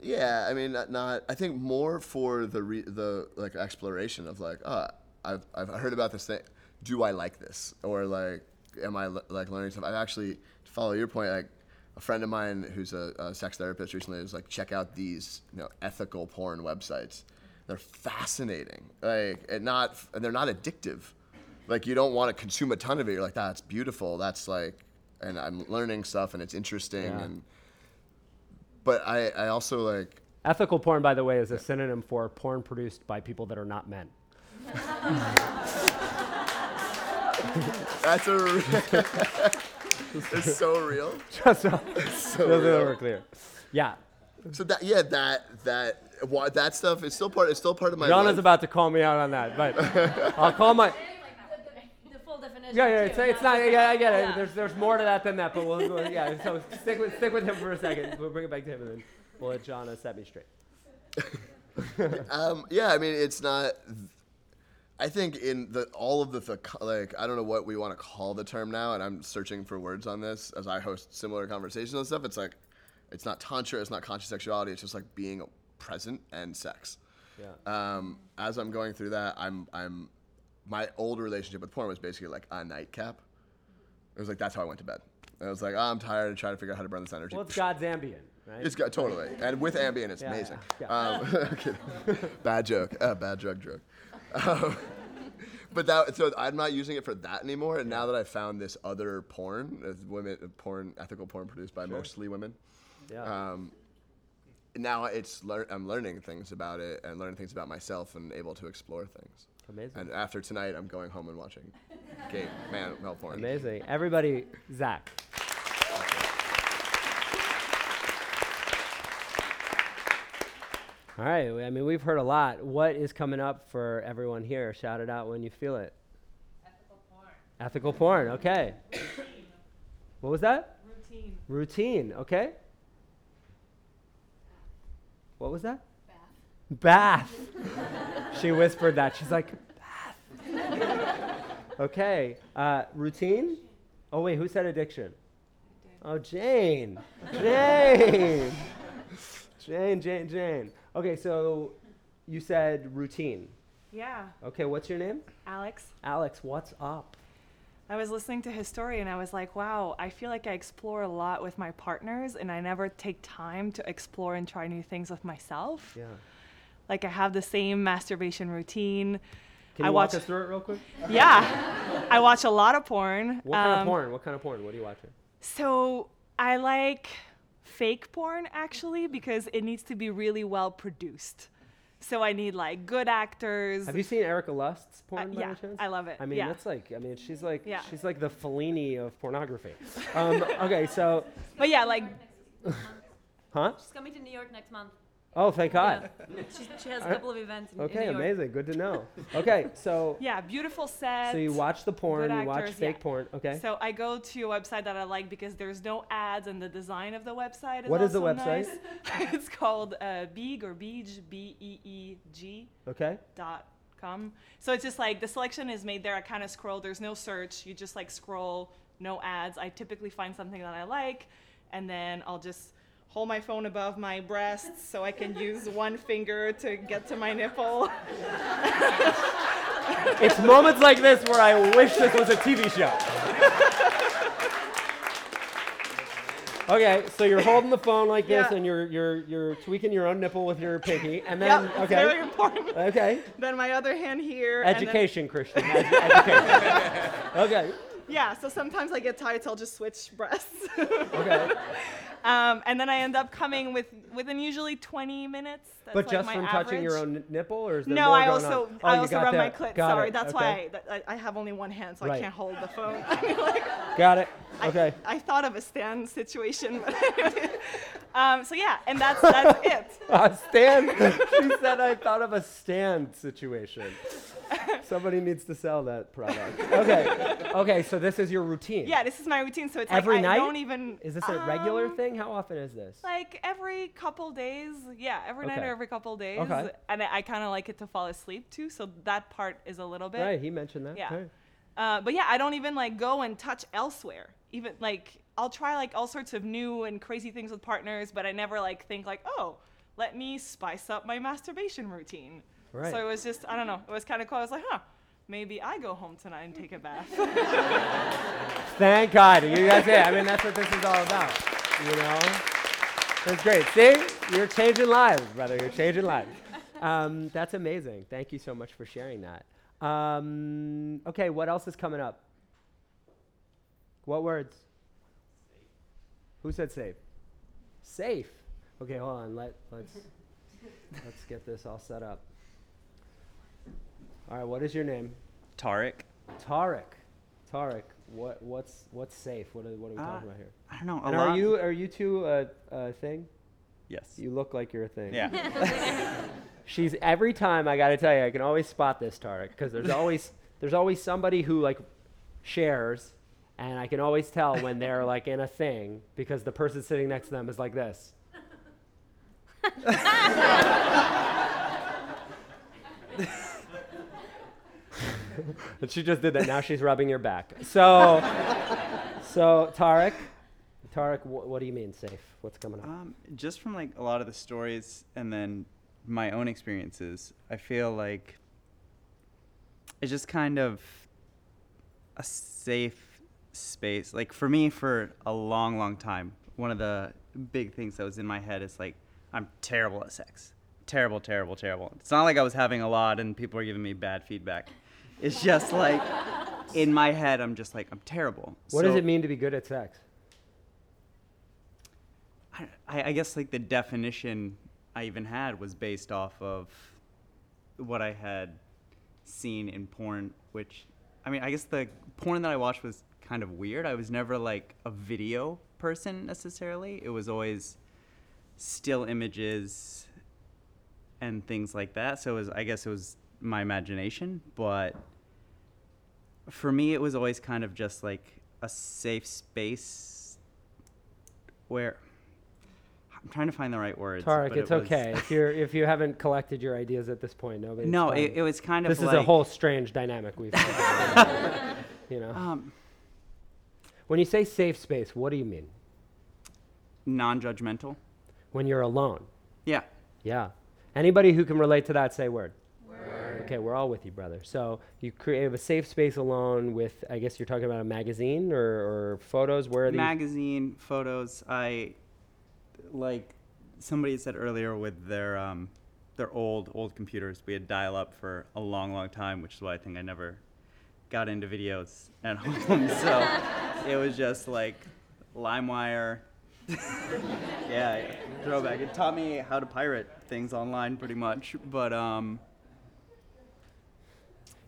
Yeah, I mean, not, not I think more for the re, the like exploration of like, oh, I've I've heard about this thing. Do I like this? Or like, am I like learning stuff? I've actually to follow your point, like a friend of mine who's a, a sex therapist recently was like, check out these you know ethical porn websites. They're fascinating, like and not and they're not addictive. Like you don't want to consume a ton of it. You're like, that's beautiful. That's like, and I'm learning stuff and it's interesting Yeah. and. But I, I also like Ethical porn, by the way, is a synonym for porn produced by people that are not men. That's a. [LAUGHS] it's so real. [LAUGHS] Just so, It's so real. we're clear. Yeah. So that yeah that that that stuff is still part. It's still part of my. Zhana's about to call me out on that, but I'll call my. The. Yeah, yeah, it's, too, it's not. so- Yeah, I get it. There's there's more to that than that, but we'll, we'll yeah. So stick with stick with him for a second. We'll bring it back to him, and then we'll let Zhana set me straight. [LAUGHS] um, yeah, I mean, it's not. I think in the all of the, the like I don't know what we want to call the term now, and I'm searching for words on this as I host similar conversations and stuff. It's like, it's not tantra, it's not conscious sexuality. It's just like being present and sex. Yeah. Um, as I'm going through that, I'm I'm my old relationship with porn was basically like a nightcap. It was like that's how I went to bed. And I was like, oh, I'm tired and trying to figure out how to burn this energy. Well, it's God's Ambien, right? It's got totally, and with Ambien, it's Yeah, amazing. yeah, yeah. Um, [LAUGHS] bad joke. Uh, bad drug joke. Um, [LAUGHS] but that so I'm not using it for that anymore. And now that I found this other porn, women porn, ethical porn produced by Sure. mostly women. Yeah. Um, now it's lear- I'm learning things about it and learning things about myself and able to explore things. Amazing. And after tonight, I'm going home and watching [LAUGHS] gay man male porn. Amazing. Everybody, Zach. All right. I mean, we've heard a lot. What is coming up for everyone here? Shout it out when you feel it. Ethical porn. Ethical porn. Okay. what was that? Routine. Routine. Okay. What was that? Bath. She whispered that. She's like, bath. okay. Uh, routine. Oh wait, who said addiction? Oh, Jane. Jane. Jane, Jane, Jane. Okay, so you said routine. Yeah. Okay, what's your name? Alex. Alex, what's up? I was listening to his story and I was like, wow, I feel like I explore a lot with my partners and I never take time to explore and try new things with myself. Yeah. Like I have the same masturbation routine. Can I you watch walk us through it real quick? Yeah. I watch a lot of porn. What kind of Um, porn? What kind of porn? What are you watching? So I like fake porn actually because it needs to be really well produced. So I need like good actors. Have you seen Erika Lust's porn by yeah, any chance? I love it. I mean, Yeah. that's like, I mean, she's like, Yeah. she's like the Fellini of pornography. Um, okay, so, But yeah, like huh? She's coming to New York next month. Oh, thank God. [LAUGHS] She, she has a couple of events in, in Okay, New York. amazing. Good to know. Okay, [LAUGHS] so, yeah, beautiful set. so you watch the porn, you watch actors, fake yeah. porn. Okay. So I go to a website that I like because there's no ads and the design of the website is What is the also website? nice. [LAUGHS] it's called uh, Beeg or Beej, B E E G Okay. dot com. So it's just like the selection is made there. I kind of scroll. There's no search. You just like scroll, no ads. I typically find something that I like, and then I'll just hold my phone above my breasts so I can use one finger to get to my nipple. [LAUGHS] it's moments like this where I wish this was a TV show. Okay, so you're holding the phone like this, Yeah. and you're you're you're tweaking your own nipple with your pinky, and then Yep, okay, very important. okay, then my other hand here. education, Christian, ed- education. [LAUGHS] okay, Yeah, so sometimes I get tired, so I'll just switch breasts. [LAUGHS] okay. [LAUGHS] Um, and then I end up coming with within usually 20 minutes. That's but like just from touching your own n- nipple, or is there No, more I going also on? Oh, I also rub my clit. Got Sorry, it. that's okay. why I, that, I I have only one hand, so Right. I can't hold the phone. I mean, like, Got it. I- Okay. I, thought of a stand situation, but [LAUGHS] um, so yeah, and that's that's [LAUGHS] it. A stand. she said I thought of a stand situation. Somebody needs to sell that product. Okay. Okay. So this is your routine. Yeah, this is my routine. So it's Every like night. I don't even. Is this a regular um, thing? How often is this? Like every couple days, yeah, every night or every couple days. Okay. And I, I kind of like it to fall asleep too, so that part is a little bit. Right. He mentioned that. Yeah. Right. Uh, but yeah, I don't even like go and touch elsewhere. Even like I'll try like all sorts of new and crazy things with partners, but I never like think like, oh, let me spice up my masturbation routine. Right. So it was just I don't know. It was kind of cool. I was like, huh, maybe I go home tonight and take a bath. [LAUGHS] Thank God. You guys, yeah, I mean, that's what this is all about. You know? That's great. See? You're changing lives, brother. You're changing lives. Um, that's amazing. Thank you so much for sharing that. Um, okay, what else is coming up? What words? Who said safe? Safe. Okay, hold on. Let, let's, [LAUGHS] let's get this all set up. All right, what is your name? Tarek. Tarek. Tarek. What what's what's safe? What are, what are we Uh, talking about here? I don't know, a And are you are you two a, a thing? Yes. You look like you're a thing. Yeah. [LAUGHS] She's every time I got to tell you, I can always spot this Tarek because there's always there's always somebody who like shares, and I can always tell when they're like in a thing because the person sitting next to them is like this. and she just did that. Now she's rubbing your back. So, so Tarek, Tarek, wh- what do you mean safe? What's coming up? Um, just from like a lot of the stories and then my own experiences, I feel like it's just kind of a safe space. Like for me, for a long, long time, one of the big things that was in my head is like, I'm terrible at sex. Terrible, terrible, terrible. It's not like I was having a lot and people were giving me bad feedback. It's just like in my head, I'm just like I'm terrible. What does it mean to be good at sex? I, I guess like the definition I even had was based off of what I had seen in porn, which I mean, I guess the porn that I watched was kind of weird. I was never like a video person necessarily. It was always still images and things like that. So it was, I guess it was my imagination, but for me, it was always kind of just like a safe space where I'm trying to find the right words. Tarek, it's it was- okay if you're if you haven't collected your ideas at this point. Nobody. No, it- it was kind of This is a whole strange dynamic we've. [LAUGHS] you know. Um, when you say safe space, what do you mean? Non-judgmental. When you're alone. Yeah. Yeah. Anybody who can relate to that, say word. Word. Okay, we're all with you, brother. So you create a safe space alone with, I guess you're talking about a magazine or, or photos. Where are these? magazine photos i like somebody said earlier with their um their old old computers we had dial up for a long long time which is why i think i never got into videos at [LAUGHS] home so it was just like limewire yeah throwback it taught me how to pirate things online pretty much but um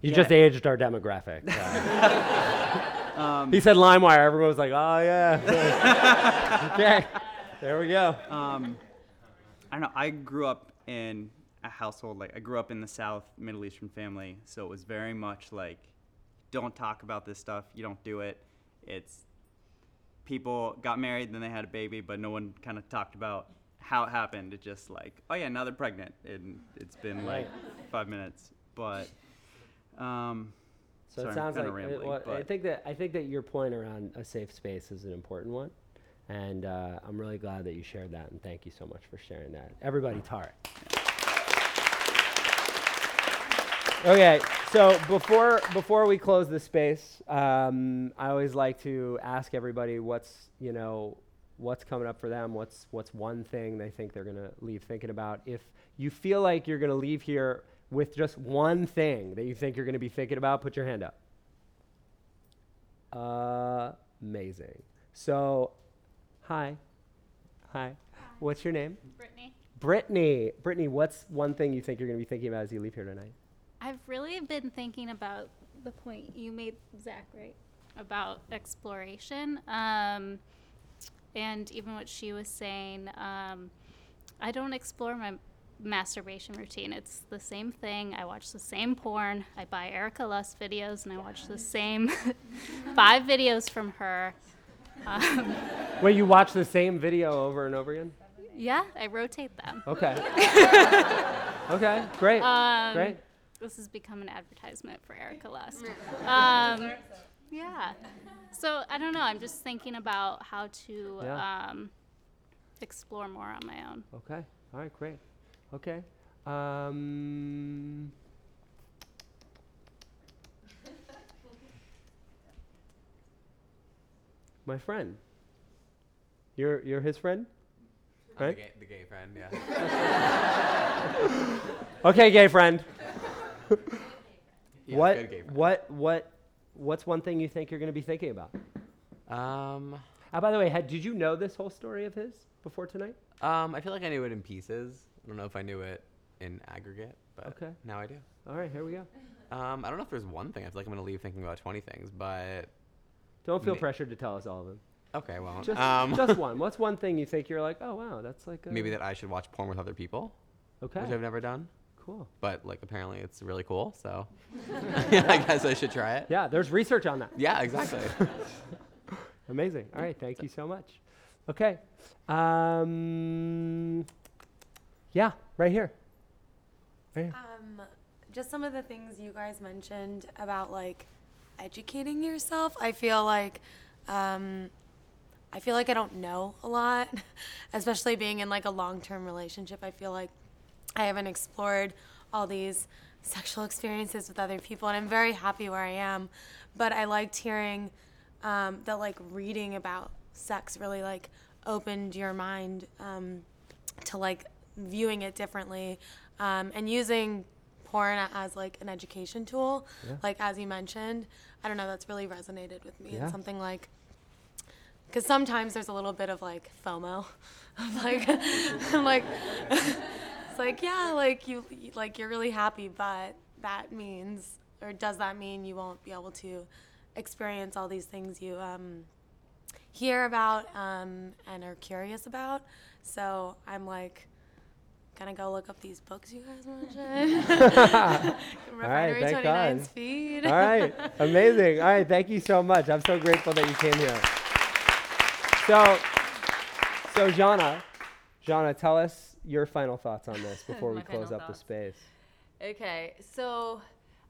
You yeah. just aged our demographic. [LAUGHS] Um, he said LimeWire. Everyone was like, "Oh yeah." [LAUGHS] okay, there we go. Um, I don't know. I grew up in a household like I grew up in the South, Middle Eastern family, so it was very much like, don't talk about this stuff. You don't do it. It's people got married, then they had a baby, but no one kind of talked about how it happened. It just like, oh yeah, now they're pregnant, and it's been like five minutes. But um, So sorry, it sounds like it- rambling, well, I think that I think that your point around a safe space is an important one, and uh, I'm really glad that you shared that. And thank you so much for sharing that. Everybody, Tarek. Okay, so before before we close the space, um, I always like to ask everybody what's you know what's coming up for them. What's what's one thing they think they're gonna leave thinking about. If you feel like you're gonna leave here with just one thing that you think you're gonna be thinking about, put your hand up. Amazing. So, hi, hi. What's your name? Brittany. Brittany. Brittany, what's one thing you think you're gonna be thinking about as you leave here tonight? I've really been thinking about the point you made, Zach, right? About exploration. Um, and even what she was saying, um, I don't explore my masturbation routine. It's the same thing. I watch the same porn. I buy Erika Lust videos and I watch the same [LAUGHS] five videos from her. Um, [LAUGHS] Wait, you watch the same video over and over again? yeah, I rotate them. Okay. [LAUGHS] okay, great. Um, great. This has become an advertisement for Erika Lust. Um, yeah. So I don't know. I'm just thinking about how to Yeah. um, explore more on my own. Okay. All right, great. Okay. Um, my friend. You're you're his friend? I'm the Right? gay, the gay friend, yeah. [LAUGHS] okay, gay friend. [LAUGHS] Yeah, what good gay friend. what what what's one thing you think you're going to be thinking about? Um, Oh, by the way, had, did you know this whole story of his before tonight? um, I feel like I knew it in pieces. I don't know if I knew it in aggregate, but Okay. now I do. All right, here we go. Um, I don't know if there's one thing. I feel like I'm gonna leave thinking about 20 things, but Don't feel ma- pressured to tell us all of them. Okay, well, just, um, just [LAUGHS] one. What's one thing you think you're like, oh wow, that's like a maybe that I should watch porn with other people. Okay. Which I've never done. Cool. But like apparently it's really cool, so [LAUGHS] [LAUGHS] I guess I should try it. Yeah, there's research on that. Yeah, exactly. [LAUGHS] Amazing. All right, thank you so much. Okay. Um, yeah, right here. Right here. Um, just some of the things you guys mentioned about like educating yourself. I feel like, um, I feel like I don't know a lot, especially being in like a long-term relationship. I feel like I haven't explored all these sexual experiences with other people, and I'm very happy where I am. But I liked hearing um, that like reading about sex really like opened your mind um, to like viewing it differently um, and using porn as like an education tool, Yeah. like as you mentioned. I don't know, that's really resonated with me. Yeah. It's something like because sometimes there's a little bit of like FOMO, of [LAUGHS] like I'm [LAUGHS] like it's like yeah, like you like you're really happy, but that means or does that mean you won't be able to experience all these things you um, hear about um, and are curious about? So I'm like gonna go look up these books you guys mentioned. [LAUGHS] [LAUGHS] All right, Refinery God. 29's feed. All right, [LAUGHS] amazing. All right, thank you so much. I'm so grateful that you came here. So, so Zhana, Zhana, tell us your final thoughts on this [LAUGHS] before we close up the space. Okay, so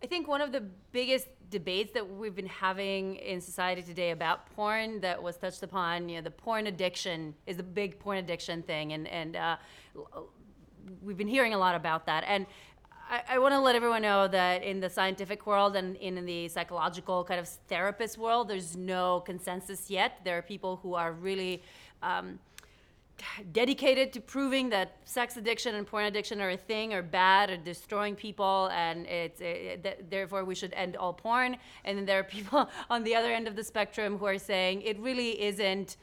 I think one of the biggest debates that we've been having in society today about porn that was touched upon, you know, the porn addiction is the big porn addiction thing, and and uh, we've been hearing a lot about that. And I, I want to let everyone know that in the scientific world and in the psychological kind of therapist world, there's no consensus yet. There are people who are really um, dedicated to proving that sex addiction and porn addiction are a thing or bad or destroying people and it's it, th- therefore we should end all porn and then there are [LAUGHS] people on the other end of the spectrum who are saying it really isn't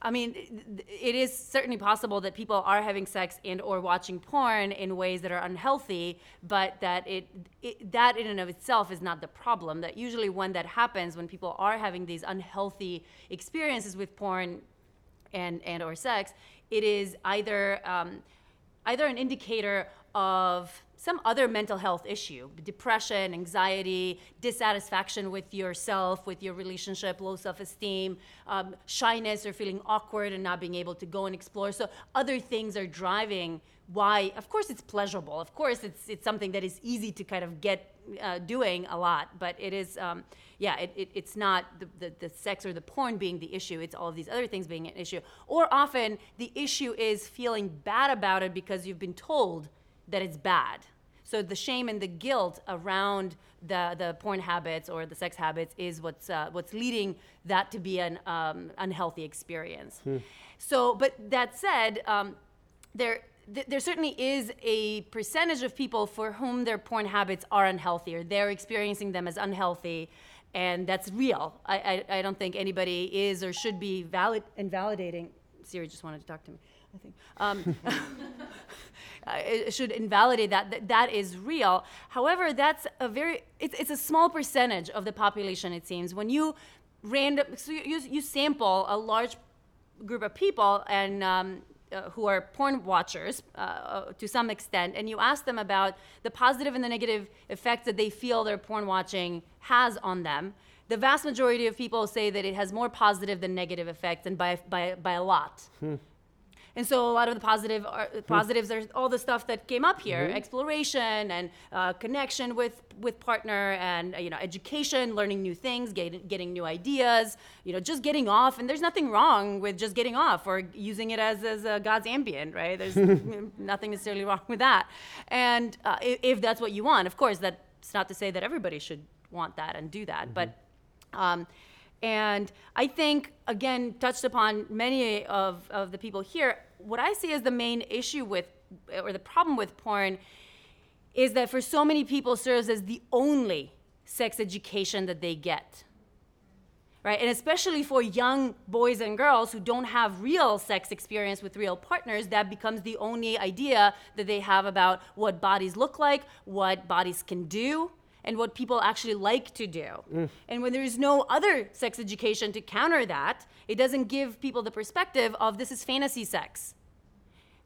I mean, it- it is certainly possible that people are having sex and or watching porn in ways that are unhealthy, but that it, it that in and of itself is not the problem. That usually when that happens, when people are having these unhealthy experiences with porn, and and or sex, it is either um, either an indicator of some other mental health issue depression anxiety dissatisfaction with yourself with your relationship low self-esteem um, shyness or feeling awkward and not being able to go and explore. So other things are driving why of course it's pleasurable. Of course it's it's something that is easy to kind of get uh, doing a lot but it is um, yeah it, it, it's not the, the, the sex or the porn being the issue it's all of these other things being an issue. Or often the issue is feeling bad about it because you've been told that it's bad. So the shame and the guilt around the, the porn habits or the sex habits is what's uh, what's leading that to be an um, unhealthy experience. So, but that said, um, there th- there certainly is a percentage of people for whom their porn habits are unhealthy or they're experiencing them as unhealthy, and that's real. I, I, I don't think anybody is or should be valid invalidating. Siri just wanted to talk to me. I think. Um, [LAUGHS] uh, it should invalidate that. that. That is real. However, that's a very, it's, it's a small percentage of the population, it seems. When you random, so you, you, you sample a large group of people and um, uh, who are porn watchers uh, uh, to some extent, and you ask them about the positive and the negative effects that they feel their porn watching has on them. The vast majority of people say that it has more positive than negative effects, and by, by, by a lot. And so a lot of the positive are, positives are all the stuff that came up here: Mhm. exploration and uh, connection with with partner, and uh, you know, education, learning new things, getting getting new ideas. You know, just getting off. And there's nothing wrong with just getting off or using it as as a God's Ambien, right? There's [LAUGHS] nothing necessarily wrong with that. And uh, if, if that's what you want, of course, that's not to say that everybody should want that and do that, but. Um, and I think, again, touched upon many of, of the people here, what I see as the main issue with, or the problem with porn, is that for so many people serves as the only sex education that they get. Right? And especially for young boys and girls who don't have real sex experience with real partners, that becomes the only idea that they have about what bodies look like, what bodies can do, and what people actually like to do. Mm. And when there's no other sex education to counter that, it doesn't give people the perspective of this is fantasy sex.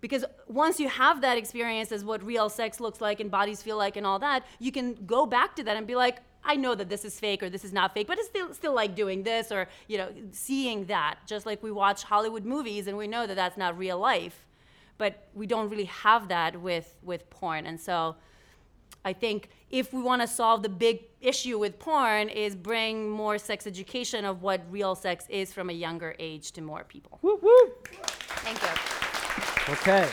Because once you have that experience as what real sex looks like and bodies feel like and all that, you can go back to that and be like, I know that this is fake or this is not fake, but it's still still like doing this or you know seeing that. Just like we watch Hollywood movies and we know that that's not real life, but we don't really have that with with porn. And so, I think if we want to solve the big issue with porn, is bring more sex education of what real sex is from a younger age to more people. Woo woo. Thank you. Okay.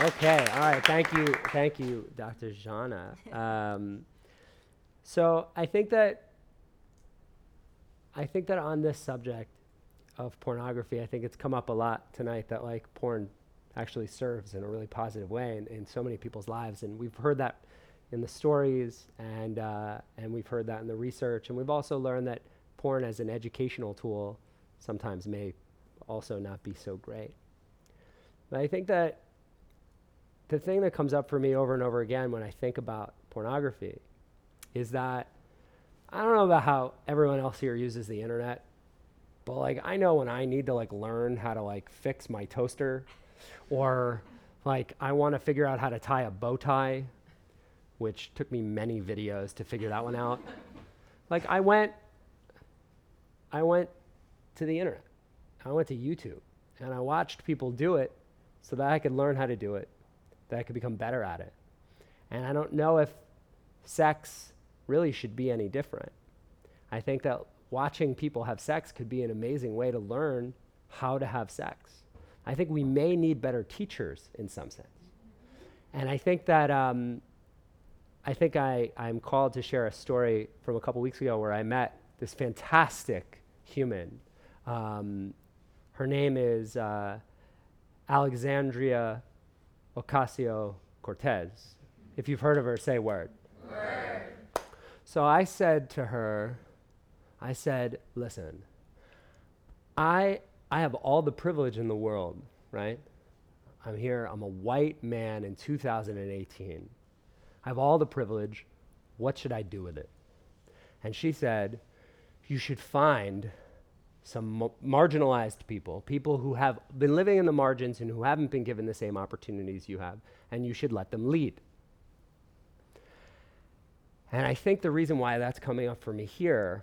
Okay. All right. Thank you. Thank you, Dr. Zhana. [LAUGHS] Um, so I think that I think that on this subject of pornography, I think it's come up a lot tonight that like porn actually serves in a really positive way in, in so many people's lives. And we've heard that in the stories, and, uh, and we've heard that in the research. And we've also learned that porn as an educational tool sometimes may also not be so great. But I think that the thing that comes up for me over and over again when I think about pornography is that I don't know about how everyone else here uses the internet, but like I know when I need to like learn how to like fix my toaster or like I want to figure out how to tie a bow tie, which took me many videos to figure that one out. Like I went I went to the internet. I went to YouTube and I watched people do it so that I could learn how to do it, that I could become better at it. And I don't know if sex really should be any different. I think that watching people have sex could be an amazing way to learn how to have sex. I think we may need better teachers in some sense. And I think that um, I think I, I'm called to share a story from a couple weeks ago where I met this fantastic human. Um, her name is uh, Alexandria Ocasio Cortez. If you've heard of her, say word. Word. So I said to her, I said, listen, I, I have all the privilege in the world, right? I'm here, I'm a white man in 2018. I have all the privilege. What should I do with it? And she said, You should find some marginalized people, people who have been living in the margins and who haven't been given the same opportunities you have, and you should let them lead. And I think the reason why that's coming up for me here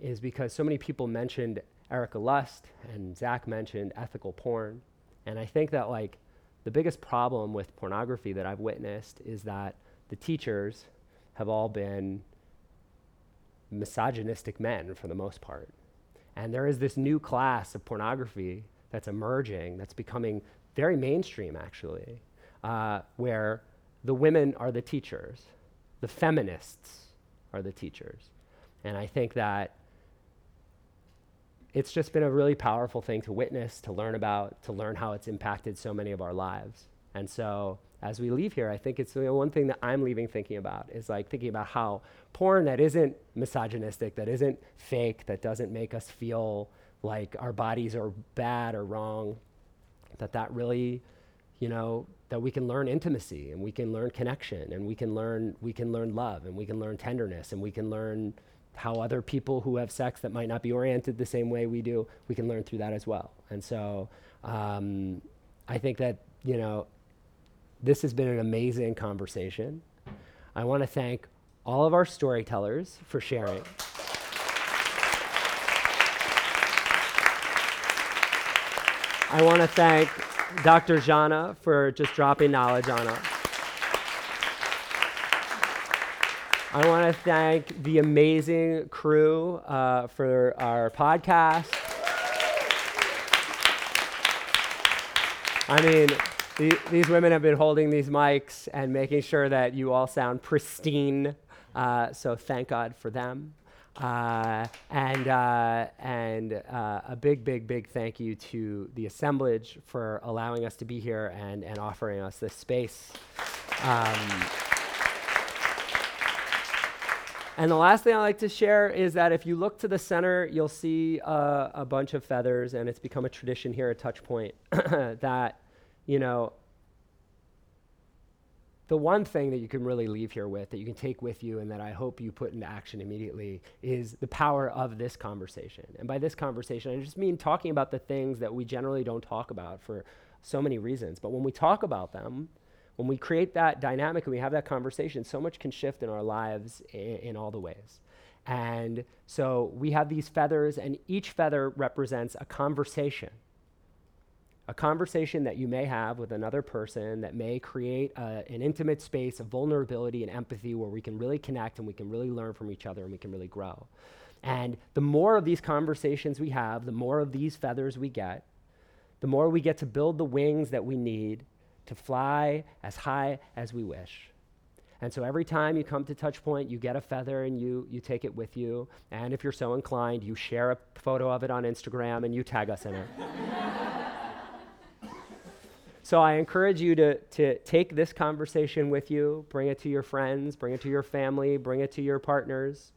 is because so many people mentioned Erika Lust and Zach mentioned ethical porn. And I think that like the biggest problem with pornography that I've witnessed is that the teachers have all been misogynistic men for the most part. And there is this new class of pornography that's emerging, that's becoming very mainstream actually, uh, where the women are the teachers, the feminists are the teachers. And I think that it's just been a really powerful thing to witness, to learn about, to learn how it's impacted so many of our lives. And so as we leave here, I think it's the one thing that I'm leaving thinking about is like thinking about how porn that isn't misogynistic, that isn't fake, that doesn't make us feel like our bodies are bad or wrong, that that really, you know, that we can learn intimacy and we can learn connection and we can learn we can learn love and we can learn tenderness and we can learn how other people who have sex that might not be oriented the same way we do, we can learn through that as well. And so um, I think that, you know, this has been an amazing conversation. I want to thank all of our storytellers for sharing. I want to thank Dr. Zhana for just dropping knowledge on us. I want to thank the amazing crew uh, for our podcast. I mean, the, these women have been holding these mics and making sure that you all sound pristine. Uh, so thank God for them. Uh, and uh, and uh, a big, big, big thank you to the assemblage for allowing us to be here and, and offering us this space. Um, and the last thing I'd like to share is that if you look to the center, you'll see uh, a bunch of feathers, and it's become a tradition here at Touchpoint [CLEARS THROAT] that you know, the one thing that you can really leave here with, that you can take with you, and that I hope you put into action immediately, is the power of this conversation. And by this conversation, I just mean talking about the things that we generally don't talk about for so many reasons. But when we talk about them, when we create that dynamic and we have that conversation, so much can shift in our lives in, all the ways. And so we have these feathers, and each feather represents a conversation a conversation that you may have with another person that may create a, an intimate space of vulnerability and empathy where we can really connect and we can really learn from each other and we can really grow. And the more of these conversations we have, the more of these feathers we get, the more we get to build the wings that we need to fly as high as we wish. And so every time you come to Touchpoint, you get a feather and you, you take it with you. And if you're so inclined, you share a photo of it on Instagram and you tag us in it. [LAUGHS] So I encourage you to, to take this conversation with you, bring it to your friends, bring it to your family, bring it to your partners.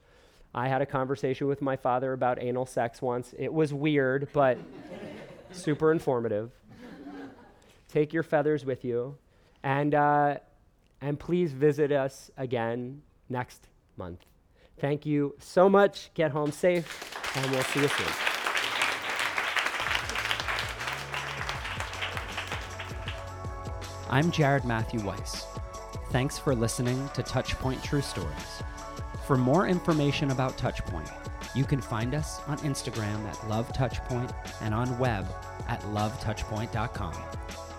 I had a conversation with my father about anal sex once. It was weird, but super informative. Take your feathers with you. And, uh, and please visit us again next month. Thank you so much. Get home safe, and we'll see you soon. I'm Jared Matthew Weiss. Thanks for listening to Touchpoint True Stories. For more information about Touchpoint, you can find us on Instagram at Love Touchpoint and on web at lovetouchpoint.com.